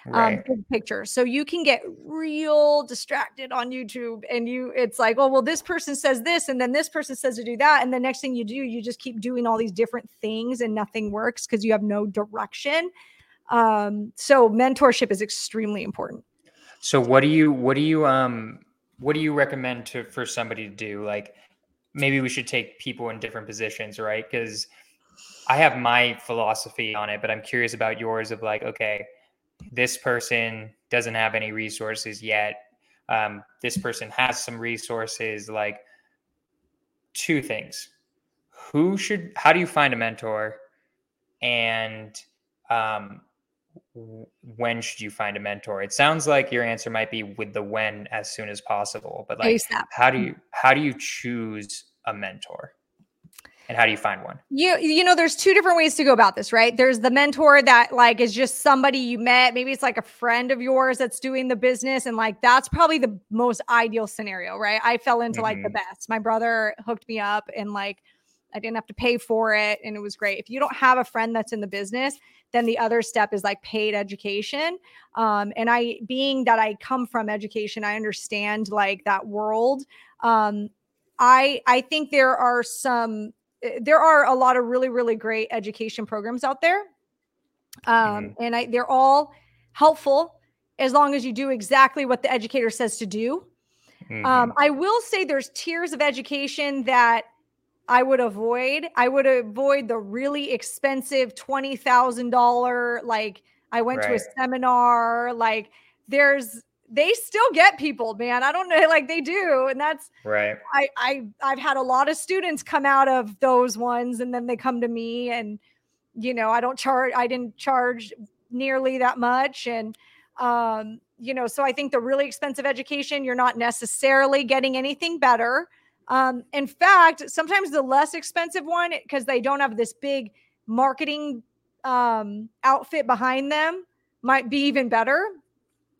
right. um, big picture. So you can get real distracted on YouTube and you it's like, oh, well, this person says this, and then this person says to do that. And the next thing you do, you just keep doing all these different things and nothing works because you have no direction. Um, so mentorship is extremely important. So what do you what do you um what do you recommend to for somebody to do? Like maybe we should take people in different positions, right? Because I have my philosophy on it, but I'm curious about yours of like, okay, this person doesn't have any resources yet. Um, this person has some resources. Like two things: who should? How do you find a mentor? And um, when should you find a mentor? It sounds like your answer might be with the when as soon as possible. But like, ASAP. how do you how do you choose a mentor? And how do you find one? You you know there's two different ways to go about this right? There's the mentor that like is just somebody you met. Maybe it's like a friend of yours that's doing the business and like that's probably the most ideal scenario right? I fell into mm-hmm. like the mm-hmm. best. My brother hooked me up and like i didn't have to pay for it and it was great. If you don't have a friend that's in the business then the other step is like paid education. Um, and i being that i come from education i understand like that world. Um, I I think there are some there are a lot of really really great education programs out there um, mm-hmm. and I, they're all helpful as long as you do exactly what the educator says to do mm-hmm. um, i will say there's tiers of education that i would avoid i would avoid the really expensive $20000 like i went right. to a seminar like there's they still get people, man. I don't know, like they do, and that's right. I I I've had a lot of students come out of those ones, and then they come to me, and you know, I don't charge. I didn't charge nearly that much, and um, you know, so I think the really expensive education, you're not necessarily getting anything better. Um, in fact, sometimes the less expensive one, because they don't have this big marketing um, outfit behind them, might be even better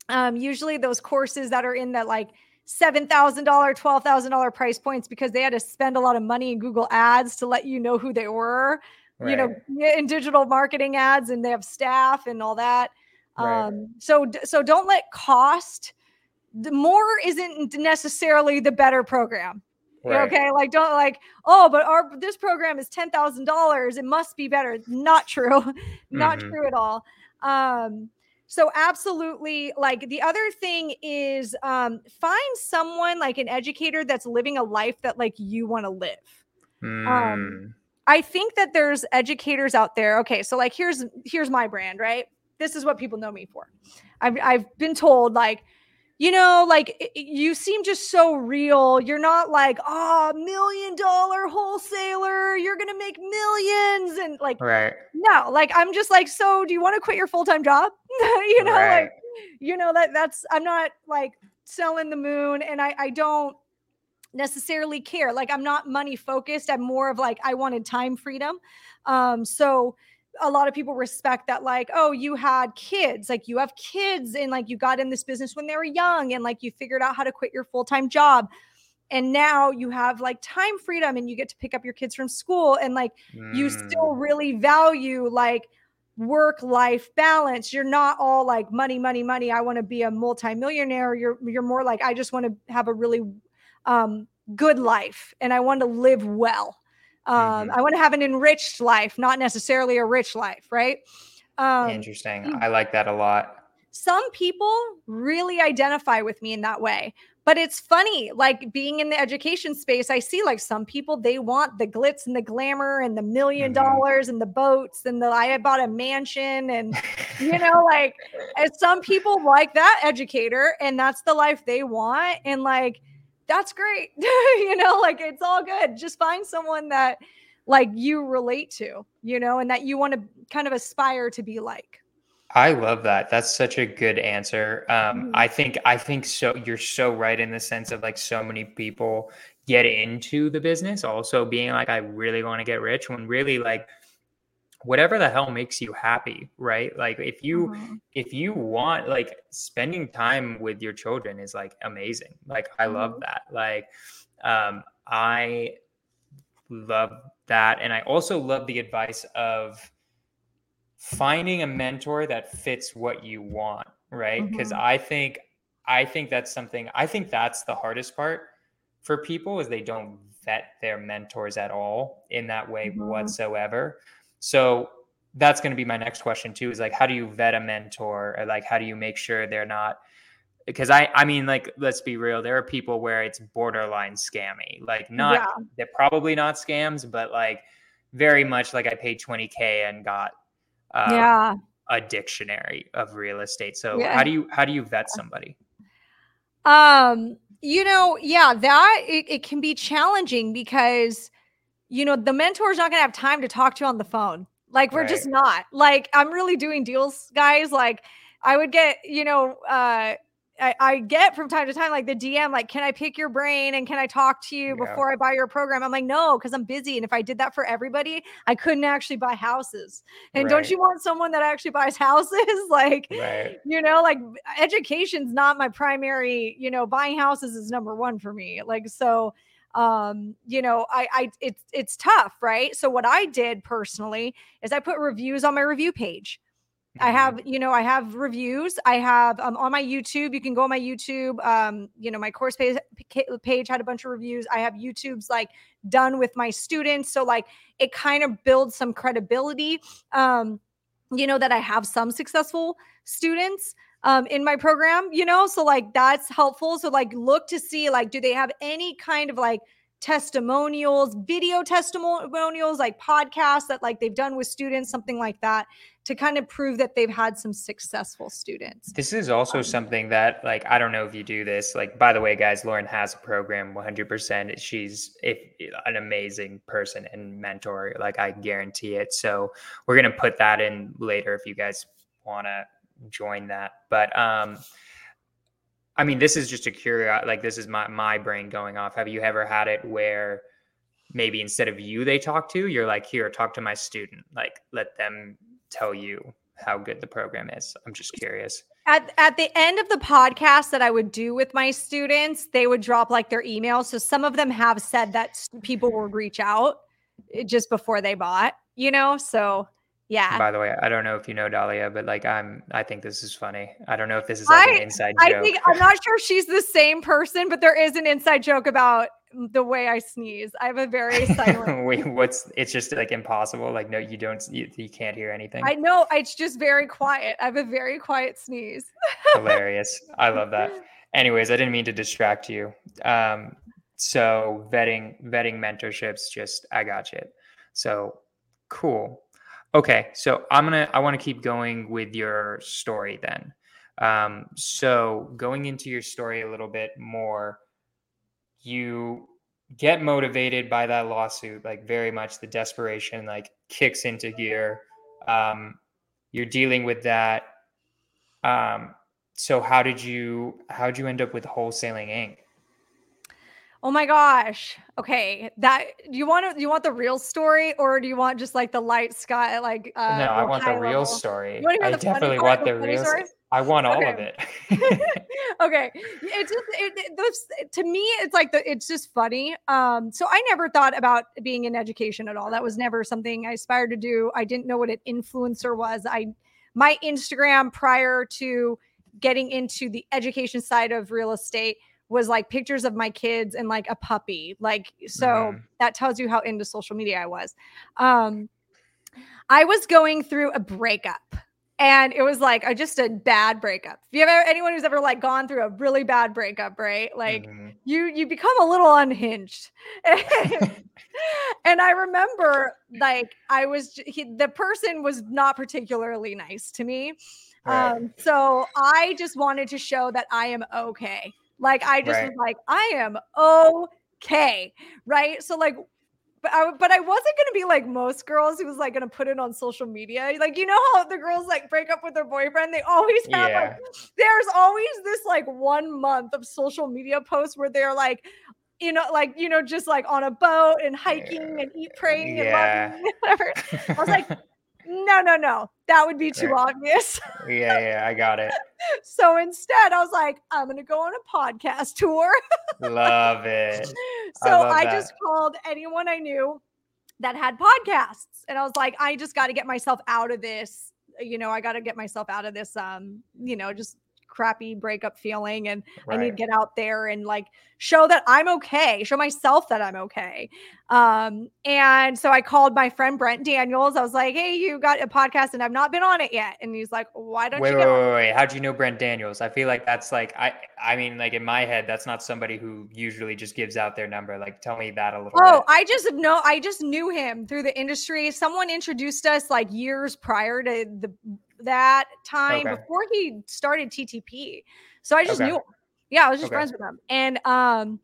um, usually those courses that are in that like $7,000, $12,000 price points because they had to spend a lot of money in Google ads to let you know who they were, right. you know, in digital marketing ads and they have staff and all that. Right. Um, so, so don't let cost the more isn't necessarily the better program. Right. Okay. Like, don't like, oh, but our, this program is $10,000. It must be better. Not true. Not mm-hmm. true at all. Um, so absolutely like the other thing is um find someone like an educator that's living a life that like you want to live. Mm. Um. I think that there's educators out there. Okay, so like here's here's my brand, right? This is what people know me for. I've I've been told like you know, like you seem just so real. You're not like, ah, oh, million dollar wholesaler, you're gonna make millions, and like, right? No, like I'm just like, so do you want to quit your full time job? you know, right. like, you know that that's I'm not like selling the moon, and I I don't necessarily care. Like I'm not money focused. I'm more of like I wanted time freedom. Um, so a lot of people respect that like oh you had kids like you have kids and like you got in this business when they were young and like you figured out how to quit your full-time job and now you have like time freedom and you get to pick up your kids from school and like mm. you still mm. really value like work life balance you're not all like money money money i want to be a multimillionaire you're you're more like i just want to have a really um, good life and i want to live well um, mm-hmm. i want to have an enriched life not necessarily a rich life right um, interesting i like that a lot some people really identify with me in that way but it's funny like being in the education space i see like some people they want the glitz and the glamour and the 1000000 mm-hmm. dollars and the boats and the i bought a mansion and you know like some people like that educator and that's the life they want and like that's great you know like it's all good just find someone that like you relate to you know and that you want to kind of aspire to be like I love that. That's such a good answer. Um, mm-hmm. I think I think so. You're so right in the sense of like so many people get into the business also being like I really want to get rich when really like whatever the hell makes you happy, right? Like if you mm-hmm. if you want like spending time with your children is like amazing. Like I love mm-hmm. that. Like um, I love that, and I also love the advice of finding a mentor that fits what you want, right? Because mm-hmm. I think I think that's something I think that's the hardest part for people is they don't vet their mentors at all in that way mm-hmm. whatsoever. So that's going to be my next question too is like how do you vet a mentor or like how do you make sure they're not because I I mean like let's be real there are people where it's borderline scammy like not yeah. they're probably not scams but like very much like I paid 20k and got um, yeah a dictionary of real estate. So yeah. how do you how do you vet somebody? Um, you know, yeah, that it, it can be challenging because you know the mentor's not gonna have time to talk to you on the phone. Like we're right. just not. Like I'm really doing deals, guys. Like I would get, you know, uh I, I, get from time to time like the DM, like, can I pick your brain and can I talk to you yeah. before I buy your program? I'm like, no, because I'm busy. And if I did that for everybody, I couldn't actually buy houses. And right. don't you want someone that actually buys houses? like, right. you know, like education's not my primary, you know, buying houses is number one for me. Like, so um you know i i it's it's tough right so what i did personally is i put reviews on my review page I have, mm-hmm. you know, I have reviews. I have um, on my YouTube. You can go on my YouTube. Um, you know, my course page page had a bunch of reviews. I have YouTube's like done with my students, so like it kind of builds some credibility. Um, you know that I have some successful students um in my program. You know, so like that's helpful. So like look to see like do they have any kind of like testimonials, video testimonials, like podcasts that like they've done with students, something like that, to kind of prove that they've had some successful students. This is also um, something that like I don't know if you do this. Like by the way, guys, Lauren has a program 100%. She's if, an amazing person and mentor. Like I guarantee it. So we're gonna put that in later if you guys want to join that. But um I mean, this is just a curious, like this is my my brain going off. Have you ever had it where maybe instead of you they talk to, you're like, here, talk to my student, like let them tell you how good the program is. I'm just curious. At at the end of the podcast that I would do with my students, they would drop like their email. So some of them have said that people will reach out eh, just before they bought, you know. So yeah. By the way, I don't know if you know Dahlia, but like I'm I think this is funny. I don't know if this is like I, an inside joke. I think I'm not sure she's the same person, but there is an inside joke about the way I sneeze. I have a very silent Wait, what's it's just like impossible. Like no, you don't you, you can't hear anything. I know, it's just very quiet. I have a very quiet sneeze. Hilarious. I love that. Anyways, I didn't mean to distract you. Um so vetting vetting mentorships just I got you. So cool. Okay, so I'm gonna I want to keep going with your story then. Um, so going into your story a little bit more, you get motivated by that lawsuit, like very much the desperation like kicks into gear. Um, you're dealing with that. Um, so how did you how did you end up with wholesaling Inc? Oh my gosh. Okay. That do you want to do you want the real story or do you want just like the light sky like uh No, I want the real level? story. I definitely want the real story. I want all okay. of it. okay. It's just it, it, those to me it's like the it's just funny. Um so I never thought about being in education at all. That was never something I aspired to do. I didn't know what an influencer was. I my Instagram prior to getting into the education side of real estate was like pictures of my kids and like a puppy. Like, so mm. that tells you how into social media I was. Um, I was going through a breakup and it was like a, just a bad breakup. If you ever anyone who's ever like gone through a really bad breakup, right? Like mm-hmm. you you become a little unhinged. and I remember like I was he, the person was not particularly nice to me. Right. Um, so I just wanted to show that I am okay. Like I just right. was like, I am okay. Right. So like but I, but I wasn't gonna be like most girls who was like gonna put it on social media. Like you know how the girls like break up with their boyfriend, they always have yeah. like there's always this like one month of social media posts where they're like, you know, like you know, just like on a boat and hiking yeah. and eat praying yeah. and whatever. I was like, no, no, no. That would be too obvious. yeah, yeah, I got it. so instead, I was like, I'm going to go on a podcast tour. love it. So I, I just called anyone I knew that had podcasts. And I was like, I just got to get myself out of this. You know, I got to get myself out of this, um, you know, just crappy breakup feeling and right. I need to get out there and like show that I'm okay, show myself that I'm okay. Um, and so I called my friend Brent Daniels. I was like, Hey, you got a podcast and I've not been on it yet. And he's like, Why don't wait, you? Wait, wait, wait, How'd you know Brent Daniels? I feel like that's like I I mean, like in my head, that's not somebody who usually just gives out their number. Like tell me that a little Oh, bit. I just know I just knew him through the industry. Someone introduced us like years prior to the that time okay. before he started TTP. So I just okay. knew him. Yeah, I was just okay. friends with him. And um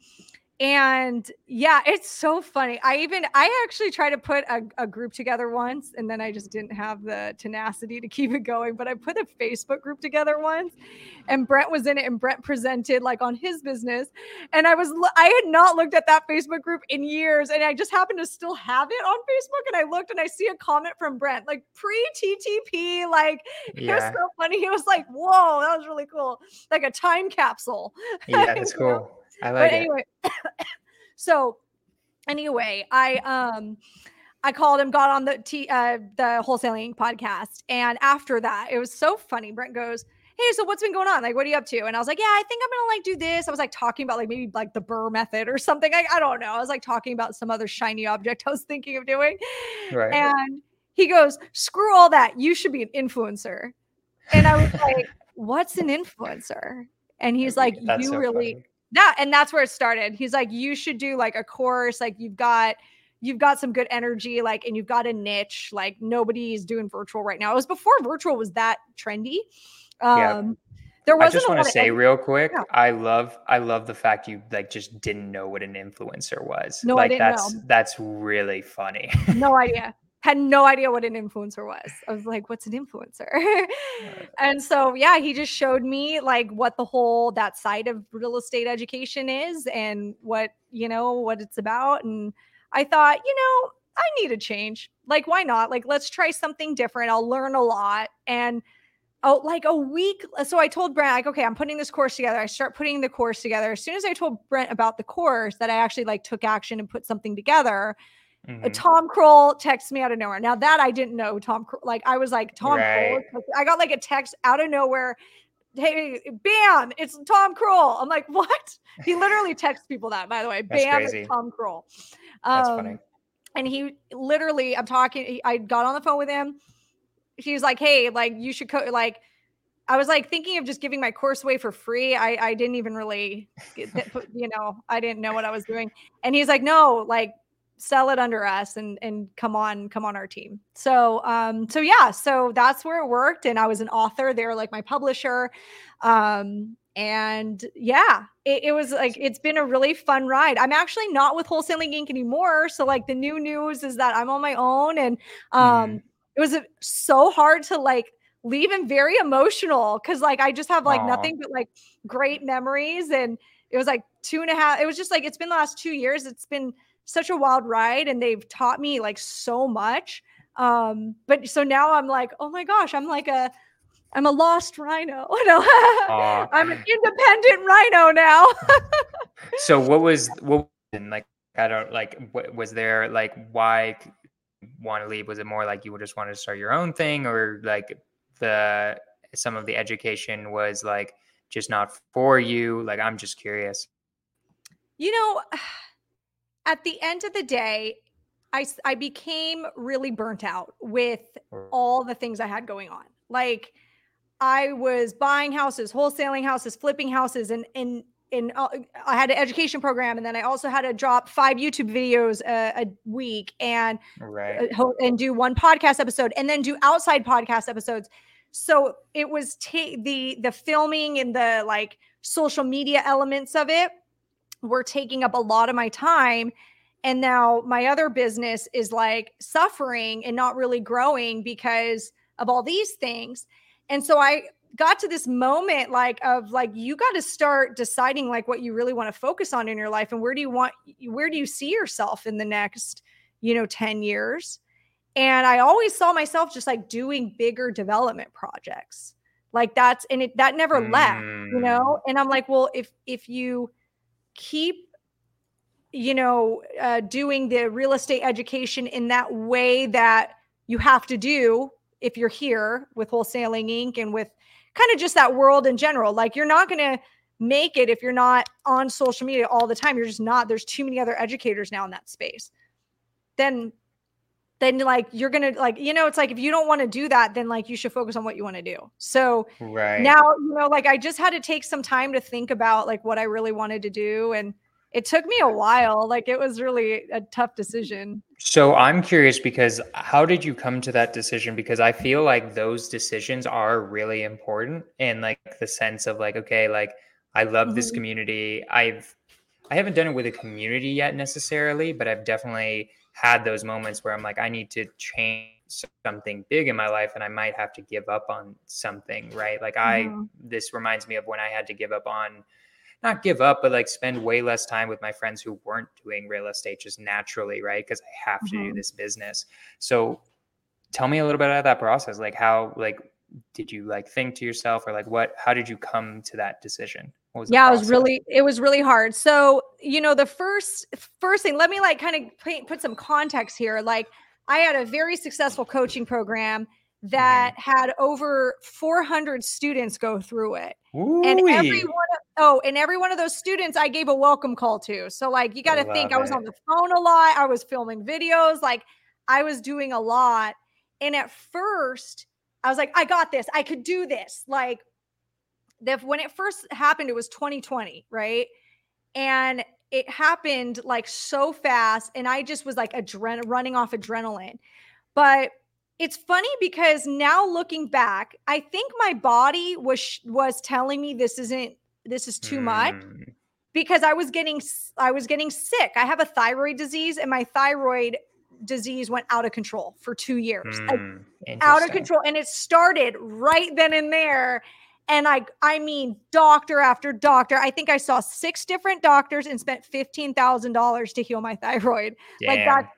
and yeah, it's so funny. I even I actually tried to put a, a, group together once, and then I just didn't have the tenacity to keep it going. But I put a Facebook group together once, and Brent was in it, and Brent presented like on his business. And I was I had not looked at that Facebook group in years, and I just happened to still have it on Facebook. And I looked and I see a comment from Brent, like pre TTP, like yeah. it was so funny. He was like, "Whoa, that was really cool, like a time capsule." Yeah, that's cool. I like but anyway, so anyway, I um I called him, got on the T uh the wholesaling podcast, and after that, it was so funny. Brent goes, Hey, so what's been going on? Like, what are you up to? And I was like, Yeah, I think I'm gonna like do this. I was like talking about like maybe like the BRRRR method or something. Like, I don't know. I was like talking about some other shiny object I was thinking of doing. Right. And he goes, Screw all that. You should be an influencer. And I was like, What's an influencer? And he's like, That's You so really funny that and that's where it started. He's like, you should do like a course, like you've got you've got some good energy, like, and you've got a niche. Like nobody's doing virtual right now. It was before virtual was that trendy. Um yeah. There wasn't I just want to say real quick, yeah. I love I love the fact you like just didn't know what an influencer was. No, like I didn't that's know. that's really funny. no idea had no idea what an influencer was. I was like, what's an influencer? and so, yeah, he just showed me like what the whole that side of real estate education is and what, you know, what it's about. And I thought, you know, I need a change. Like, why not? Like, let's try something different. I'll learn a lot. And oh, like a week. So I told Brent, like, okay, I'm putting this course together. I start putting the course together. As soon as I told Brent about the course that I actually like took action and put something together, Mm-hmm. Tom Krol texts me out of nowhere. Now that I didn't know Tom, Krol, like I was like Tom right. Krol. I got like a text out of nowhere. Hey, bam! It's Tom Krol. I'm like, what? He literally texts people that. By the way, That's bam! Crazy. It's Tom Krol. Um, That's funny. And he literally, I'm talking. I got on the phone with him. He's like, hey, like you should co- like. I was like thinking of just giving my course away for free. I, I didn't even really, you know, I didn't know what I was doing. And he's like, no, like sell it under us and and come on come on our team so um so yeah so that's where it worked and i was an author they're like my publisher um and yeah it, it, was like it's been a really fun ride i'm actually not with wholesaling inc anymore so like the new news is that i'm on my own and um mm. it was so hard to like leave and very emotional because like i just have like Aww. nothing but like great memories and it was like two and a half. It was just like it's been the last two years. It's been such a wild ride, and they've taught me like so much. Um, but so now I'm like, oh my gosh, I'm like a I'm a lost rhino. No, I'm an independent rhino now. so what was what like I don't like what was there like why want to leave? Was it more like you just wanted to start your own thing or like the some of the education was like just not for you? Like I'm just curious. You know, at the end of the day, I I became really burnt out with all the things I had going on. Like I was buying houses, wholesaling houses, flipping houses, and and and uh, I had an education program, and then I also had to drop five YouTube videos a, a week, and right. Uh, and do one podcast episode, and then do outside podcast episodes. So it was the the filming and the like social media elements of it were taking up a lot of my time. And now my other business is like suffering and not really growing because of all these things. And so I got to this moment like of like you got to start deciding like what you really want to focus on in your life and where do you want where do you see yourself in the next you know 10 years and i always saw myself just like doing bigger development projects like that's and it that never mm. left you know and i'm like well if if you keep you know uh, doing the real estate education in that way that you have to do if you're here with wholesaling inc and with kind of just that world in general. Like you're not going to make it if you're not on social media all the time. You're just not. There's too many other educators now in that space. Then then like you're gonna like you know it's like if you don't want to do that then like you should focus on what you want to do so right now you know like i just had to take some time to think about like what i really wanted to do and it took me a while. Like it was really a tough decision. So I'm curious because how did you come to that decision? Because I feel like those decisions are really important in like the sense of like, okay, like I love mm-hmm. this community. I've I haven't done it with a community yet necessarily, but I've definitely had those moments where I'm like, I need to change something big in my life and I might have to give up on something, right? Like I mm-hmm. this reminds me of when I had to give up on not give up, but like spend way less time with my friends who weren't doing real estate just naturally, right? Because I have to mm-hmm. do this business. So tell me a little bit about that process. Like how like did you like think to yourself or like what how did you come to that decision? Yeah, it was really it was really hard. So, you know, the first first thing, let me like kind of put some context here. Like I had a very successful coaching program that mm-hmm. had over 400 students go through it. Ooh-wee. And every one of oh, and every one of those students I gave a welcome call to. So like you got to think it. I was on the phone a lot, I was filming videos, like I was doing a lot. And at first, I was like I got this. I could do this. Like that when it first happened it was 2020, right? And it happened like so fast and I just was like adren- running off adrenaline. But it's funny because now looking back, I think my body was was telling me this isn't this is too mm. much because I was getting I was getting sick. I have a thyroid disease and my thyroid disease went out of control for 2 years. Mm, out of control and it started right then and there and I I mean doctor after doctor. I think I saw six different doctors and spent $15,000 to heal my thyroid. Damn. Like that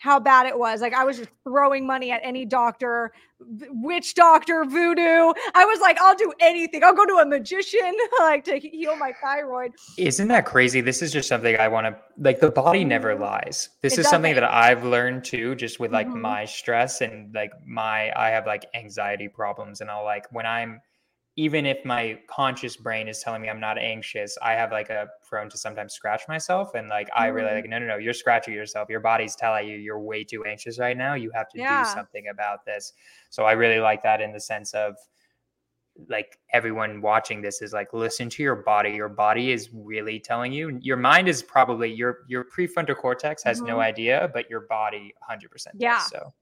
how bad it was. Like I was just throwing money at any doctor, witch doctor, voodoo. I was like, I'll do anything. I'll go to a magician like to heal my thyroid. Isn't that crazy? This is just something I want to like the body never mm-hmm. lies. This it is something that I've learned too just with like mm-hmm. my stress and like my I have like anxiety problems and I'll like when I'm even if my conscious brain is telling me I'm not anxious, I have like a prone to sometimes scratch myself. And like, I really like, mm. no, no, no, you're scratching yourself. Your body's telling you you're way too anxious right now. You have to yeah. do something about this. So I really like that in the sense of like everyone watching this is like, listen to your body. Your body is really telling you. Your mind is probably your your prefrontal cortex has mm-hmm. no idea, but your body 100% yeah. Does, so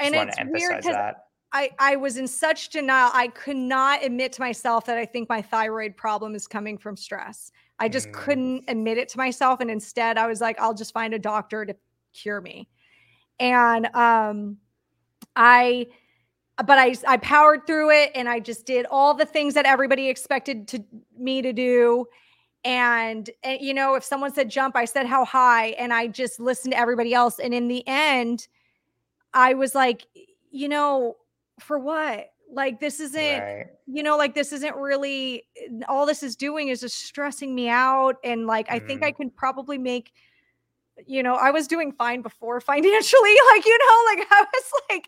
and it's weird that I, I was in such denial. I could not admit to myself that I think my thyroid problem is coming from stress. I just mm. couldn't admit it to myself. And instead, I was like, I'll just find a doctor to cure me. And um, I, but I, I powered through it and I just did all the things that everybody expected to me to do. and, and you know if someone said jump i said how high and i just listened to everybody else and in the end i was like you know for what like this isn't Right. you know like this isn't really all this is doing is just stressing me out and like i think i Mhm. can probably make you know i was doing fine before financially like you know like i was like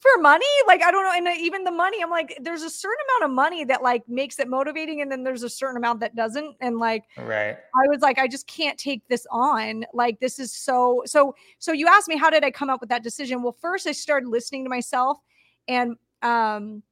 for money like i don't know and uh, even the money i'm like there's a certain amount of money that like makes it motivating and then there's a certain amount that doesn't and like Right. I was like, I just can't take this on. Like, this is so, so, so you asked me, how did I come up with that decision? Well, first I started listening to myself and, um,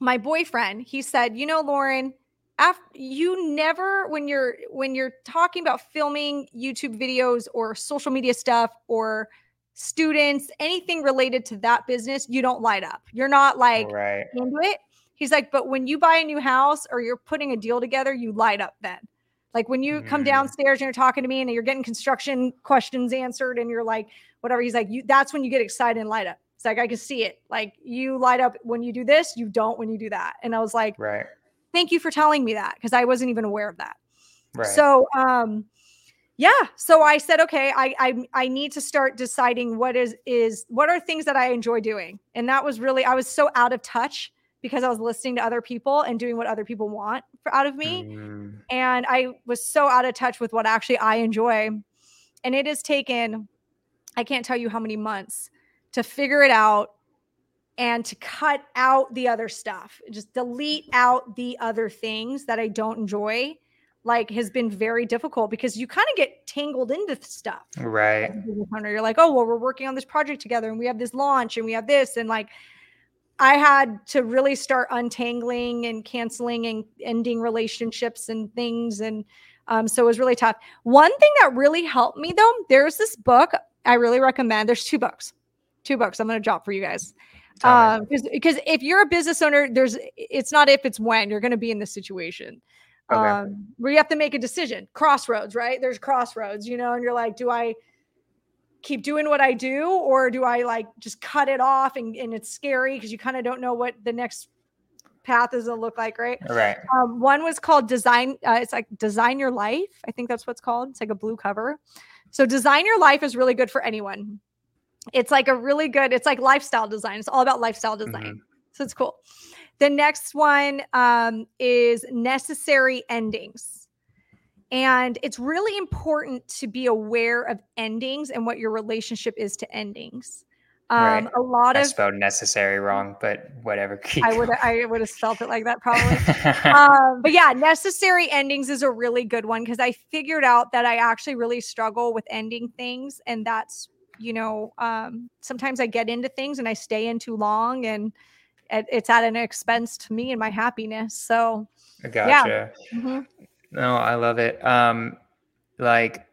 my boyfriend, he said, you know, Lauren, after you never, when you're, when you're talking about filming YouTube videos or social media stuff or students, anything related to that business, you don't light up. You're not like, Right. into it. He's like, but when you buy a new house or you're putting a deal together, you light up then. Like when you come Mm. downstairs and you're talking to me and you're getting construction questions answered and you're like, whatever. He's like, you that's when you get excited and light up. It's like I can see it. Like you light up when you do this, you don't when you do that. And I was like, Right. thank you for telling me that because I wasn't even aware of that. Right. So um yeah, so I said okay, I I I need to start deciding what is is what are things that I enjoy doing. And that was really I was so out of touch because I was listening to other people and doing what other people want for, out of me Mm, and I was so out of touch with what actually I enjoy. And it has taken I can't tell you how many months to figure it out and to cut out the other stuff. Just delete out the other things that I don't enjoy like has been very difficult because you kind of get tangled into stuff. right. as a business owner. You're like, oh, well, we're working on this project together and we have this launch and we have this. And like, I had to really start untangling and canceling and ending relationships and things. And um, so it was really tough. One thing that really helped me though, there's this book I really recommend. There's two books, two bucks. I'm going to drop for you guys. Um, because if you're a business owner, there's it's not if it's when you're going to be in this situation Okay. um, where you have to make a decision. Crossroads, right? There's crossroads, you know, and you're like, do I keep doing what I do, or do I like just cut it off? And, and it's scary because you kind of don't know what the next path is gonna look like, right? right. Um, one was called Design. Uh, it's like Design Your Life. I think that's what's called. It's like a blue cover. So Design Your Life is really good for anyone. It's like a really good. It's like lifestyle design. It's all about lifestyle design. So it's cool. The next one um, is necessary endings. And it's really important to be aware of endings and what your relationship is to endings. Um, Right. A lot I of spelled necessary wrong, but whatever. Keep I would. I would have spelled it like that probably. um, but yeah, necessary endings is a really good one because I figured out that I actually really struggle with ending things, and that's you know um, sometimes I get into things and I stay in too long, and it, it's at an expense to me and my happiness. So i gotcha. mhm. No, I love it. Um, like,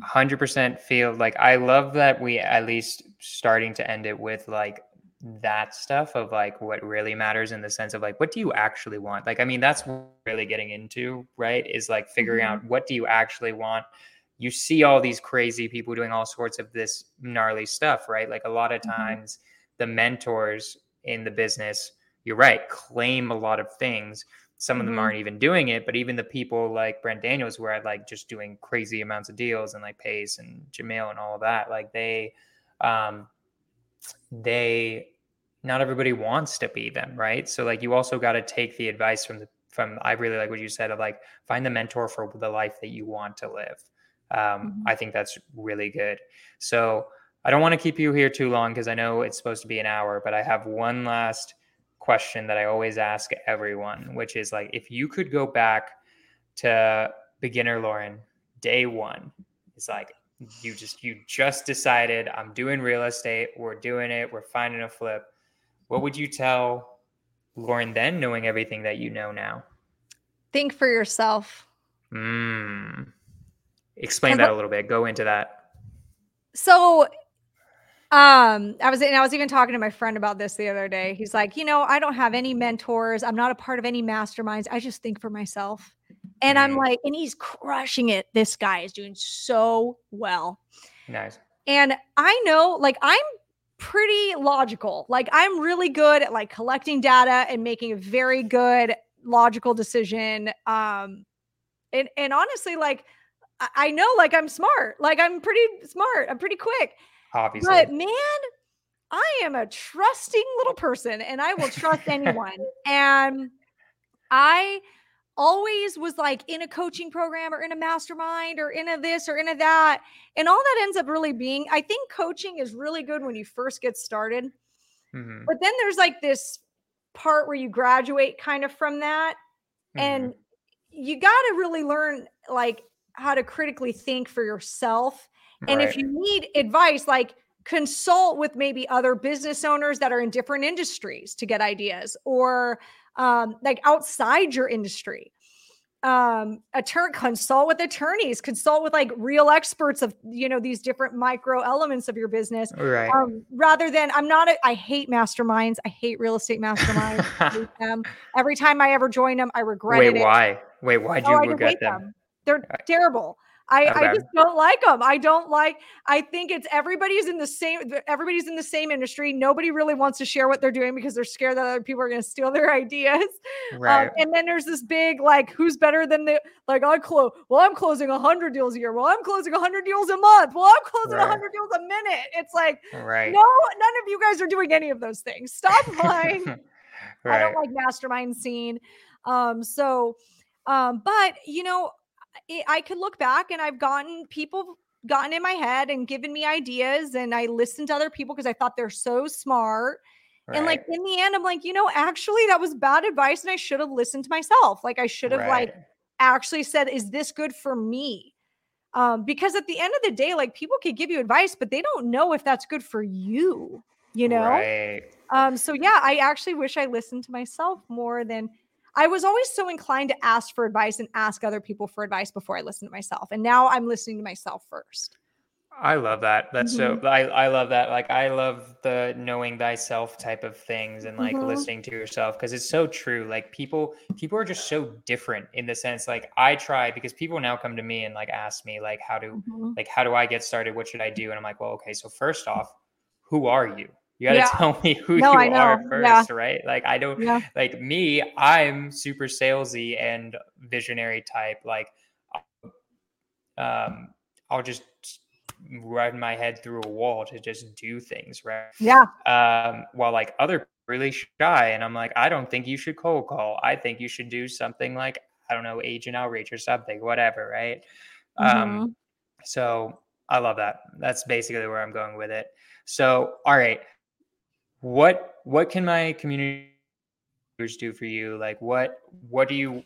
hundred percent feel like I love that we at least starting to end it with like that stuff of like what really matters in the sense of like what do you actually want? Like, I mean, that's really getting into, right? Is like figuring Mhm. out what do you actually want. You see all these crazy people doing all sorts of this gnarly stuff, right? Like a lot of Mhm. times the mentors in the business, you're right, claim a lot of things some of them Mhm. aren't even doing it, but even the people like Brent Daniels, who are like just doing crazy amounts of deals and like Pace and Jamil and all of that, like they, um, they, not everybody wants to be them, right? So like you also got to take the advice from the from. I really like what you said of like find the mentor for the life that you want to live. Um, Mhm. I think that's really good. So I don't want to keep you here too long because I know it's supposed to be an hour, but I have one last question that I always ask everyone, which is like, if you could go back to beginner Lauren, day one, it's like you just you just decided I'm doing real estate, we're doing it, we're finding a flip. What would you tell Lauren then, knowing everything that you know now? think for yourself. Mm. Explain that a little bit. Go into that. So um I was and I was even talking to my friend about this the other day. He's like, "You know, I don't have any mentors. I'm not a part of any masterminds. I just think for myself." And I'm Mm. like, and he's crushing it. This guy is doing so well. Nice. And I know like I'm pretty logical. Like I'm really good at like collecting data and making a very good logical decision. Um And and honestly, like I, know like I'm smart. Like I'm pretty smart. I'm pretty quick. Obviously. But man, I am a trusting little person and I will trust anyone. And I always was like in a coaching program or in a mastermind or in a this or in a that. And all that ends up really being, I think coaching is really good when you first get started. Mhm. But then there's like this part where you graduate kind of from that. Mhm. And you got to really learn like how to critically think for yourself. And if you need advice, like consult with maybe other business owners that are in different industries to get ideas or um, like outside your industry. Um, attorney consult with attorneys, consult with like real experts of you know these different micro elements of your business right. um, rather than I'm not a, I hate masterminds. I hate real estate masterminds. I hate them. Every time I ever join them, I regret Wait, it. Wait, why? Wait, why do Oh, you regret them? them. They're terrible. I, I just don't like them. I don't like. I think it's everybody's in the same. Everybody's in the same industry. Nobody really wants to share what they're doing because they're scared that other people are going to steal their ideas. Um, Right. and then there's this big like, who's better than the like? I close. Well, I'm closing hundred deals a year. Well, I'm closing hundred deals a month. Well, I'm closing Right. hundred deals a minute. It's like right. no, none of you guys are doing any of those things. Stop lying. I don't like mastermind scene. Um, so, um, but you know, I, I could look back and I've gotten people gotten in my head and given me ideas, and I listened to other people because I thought they're so smart. And like in the end, I'm like, you know, actually, that was bad advice, and I should have listened to myself. Like I should have like actually said, "Is this good for me?" Um, because at the end of the day, like people could give you advice, but they don't know if that's good for you. You know. Right. Um, so yeah, I actually wish I listened to myself more than I was always so inclined to ask for advice and ask other people for advice before I listened to myself. And now I'm listening to myself first. I love that. That's so Mm-hmm. I, I love that. Like I love the knowing thyself type of things and like Mhm. listening to yourself because it's so true. Like people people are just so different in the sense like I try because people now come to me and like ask me like how to Mhm. like how do I get started? What should I do? And I'm like, well, okay, so first off, who are you? You got to Yeah. tell me who No, you I know. are Yeah. first, right? Like I don't Yeah. like me, I'm super salesy and visionary type. Like, um, I'll just run my head through a wall to just do things, right? Yeah. Um, while like other really shy, and I'm like, I don't think you should cold call. I think you should do something like I don't know, agent outreach or something, whatever, right? Um, Mhm. so I love that. That's basically where I'm going with it. So, all right, what what can my community do for you? Like, what what do you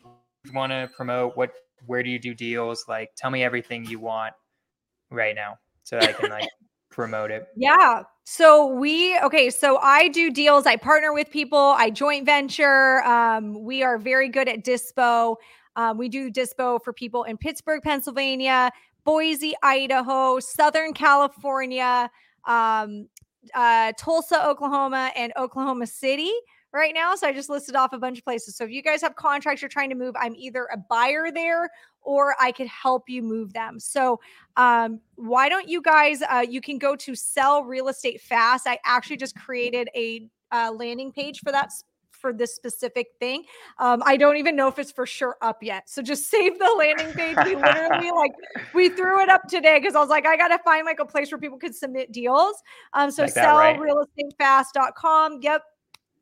want to promote? What where do you do deals? Like, tell me everything you want right now, so I can like promote it. Yeah. So we okay. So I do deals. I partner with people. I joint venture. Um, we are very good at dispo. Um, we do dispo for people in Pittsburgh, Pennsylvania, Boise, Idaho, Southern California, um, uh, Tulsa, Oklahoma, and Oklahoma City right now. So I just listed off a bunch of places. So if you guys have contracts you're trying to move, I'm either a buyer there or I could help you move them. So um, why don't you guys? Uh, you can go to sell real estate fast. I actually just created a uh, landing page for that for this specific thing. Um, I don't even know if it's for sure up yet. So just save the landing page. We literally like we threw it up today because I was like, I gotta find like a place where people could submit deals. Um, so Like sell right? realestatefast.com. Yep.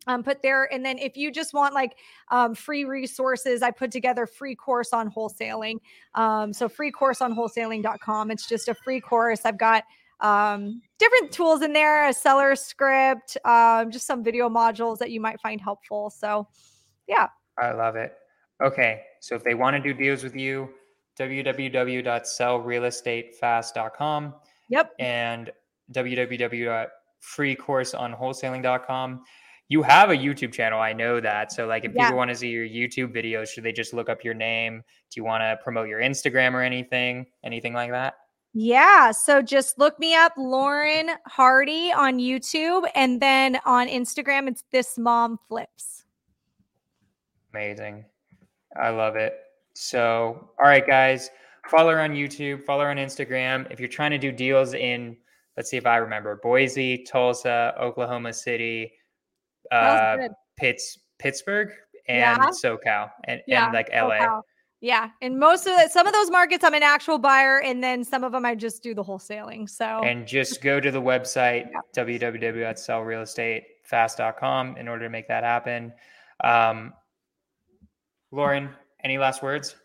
Um, put there, and then if you just want like um, free resources, I put together free course on wholesaling. Um, so free course on wholesaling.com. It's just a free course. I've got um, different tools in there, a seller script, um, just some video modules that you might find helpful. So yeah. I love it. Okay, so if they want to do deals with you, www.sellrealestatefast.com Yep. and www.freecourseonwholesaling.com. You have a YouTube channel, I know that. So like if Yeah. people want to see your YouTube videos, should they just look up your name? Do you want to promote your Instagram or anything? Anything like that? Yeah. So just look me up, Lauren Hardy on YouTube. And then on Instagram, it's this mom flips. Amazing. I love it. So, all right, guys, follow her on YouTube, follow her on Instagram. If you're trying to do deals in, let's see if I remember, Boise, Tulsa, Oklahoma City, uh. Pitts, Pittsburgh, and Yeah. SoCal, and, Yeah, and like LA. SoCal. Yeah, and most of the, some of those markets, I'm an actual buyer, and then some of them I just do the wholesaling. So and just go to the website yeah. www.sellrealestatefast.com in order to make that happen. Um, Lauren, any last words?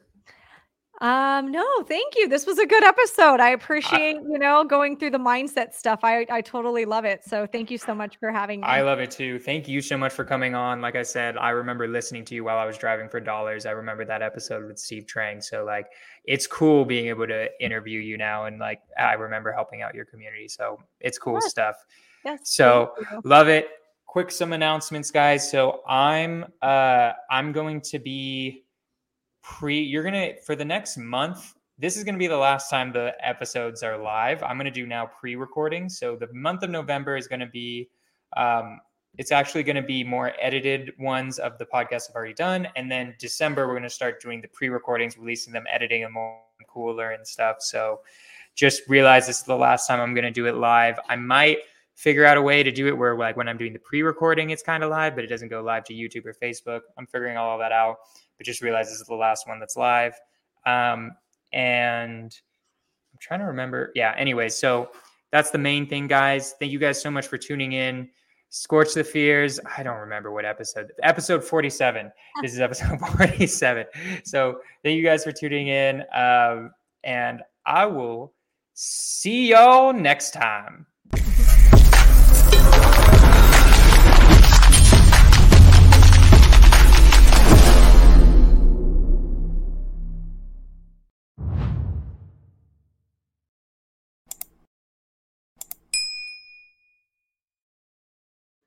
Um, no, thank you. This was a good episode. I appreciate, I, you know, going through the mindset stuff. I, I totally love it. So thank you so much for having me. I love it too. Thank you so much for coming on. Like I said, I remember listening to you while I was driving for dollars. I remember that episode with Steve Trang. So like it's cool being able to interview you now. And like I remember helping out your community. So it's cool yes. stuff. Yes. So love it. Quick some announcements, guys. So I'm uh I'm going to be pre you're gonna for the next month this is going to be the last time the episodes are live. I'm going to do now pre-recording. So the month of november is going to be um, it's actually going to be more edited ones of the podcast i've already done. And then december we're going to start doing the pre-recordings releasing them editing them more cooler and stuff. So just realize this is the last time i'm going to do it live. I might figure out a way to do it where like when i'm doing the pre-recording it's kind of live but it doesn't go live to youtube or facebook. I'm figuring all that out but just realize this is the last one that's live. Um, and I'm trying to remember. Yeah. Anyway, so that's the main thing, guys. Thank you guys so much for tuning in. Skorch the Fears. I don't remember what episode. Episode 47. This is episode 47. So thank you guys for tuning in. Um, and I will see y'all next time.